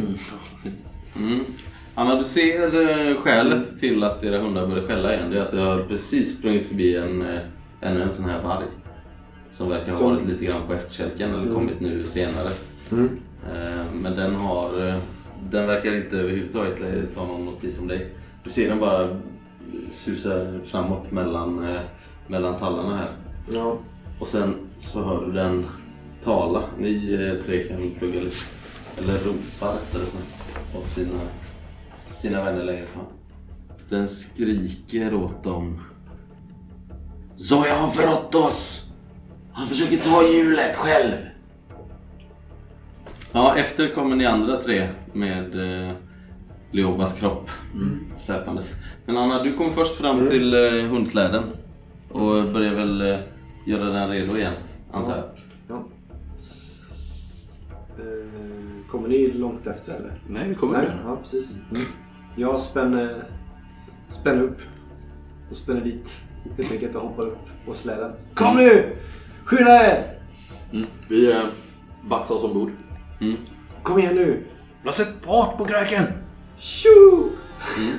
S3: hus.
S4: Mm. Anna, du ser eh, skälet till att era hundar börjar skälla igen. Det är att det har precis sprungit förbi en, eh, ännu en sån här varg. Som verkar ha varit lite grann på efterkälken eller kommit nu senare.
S3: Mm.
S4: Eh, Men den har... eh, Den verkar inte överhuvudtaget eh, ta någon notis om dig. Du ser den bara susa framåt mellan, mellan tallarna här.
S3: Ja.
S4: Och sen så hör du den tala. Ni tre kan plugga lite. Eller ropa rättare sagt. Åt sina, sina vänner längre fram. Den skriker åt dem. Zoja har förrått oss! Han försöker ta hjulet själv! Ja, efter kommer ni andra tre med eh, Leobas kropp släpandes. Men Anna, du kommer först fram till eh, hundsläden och börjar väl eh, göra den redo igen, antar jag.
S3: ja. Eh, Kommer ni långt efter eller?
S5: Nej, vi kommer
S3: Nej,
S5: med
S3: ja precis. Mm. Jag spänner, spänner upp och spänner dit helt enkelt och hoppar upp på släden. Kom nu! Skynda er!
S5: mm. Vi eh, baxar oss ombord.
S3: Kom igen nu!
S5: Låt sätt fart på kräken!
S3: Tjo!
S4: Mm.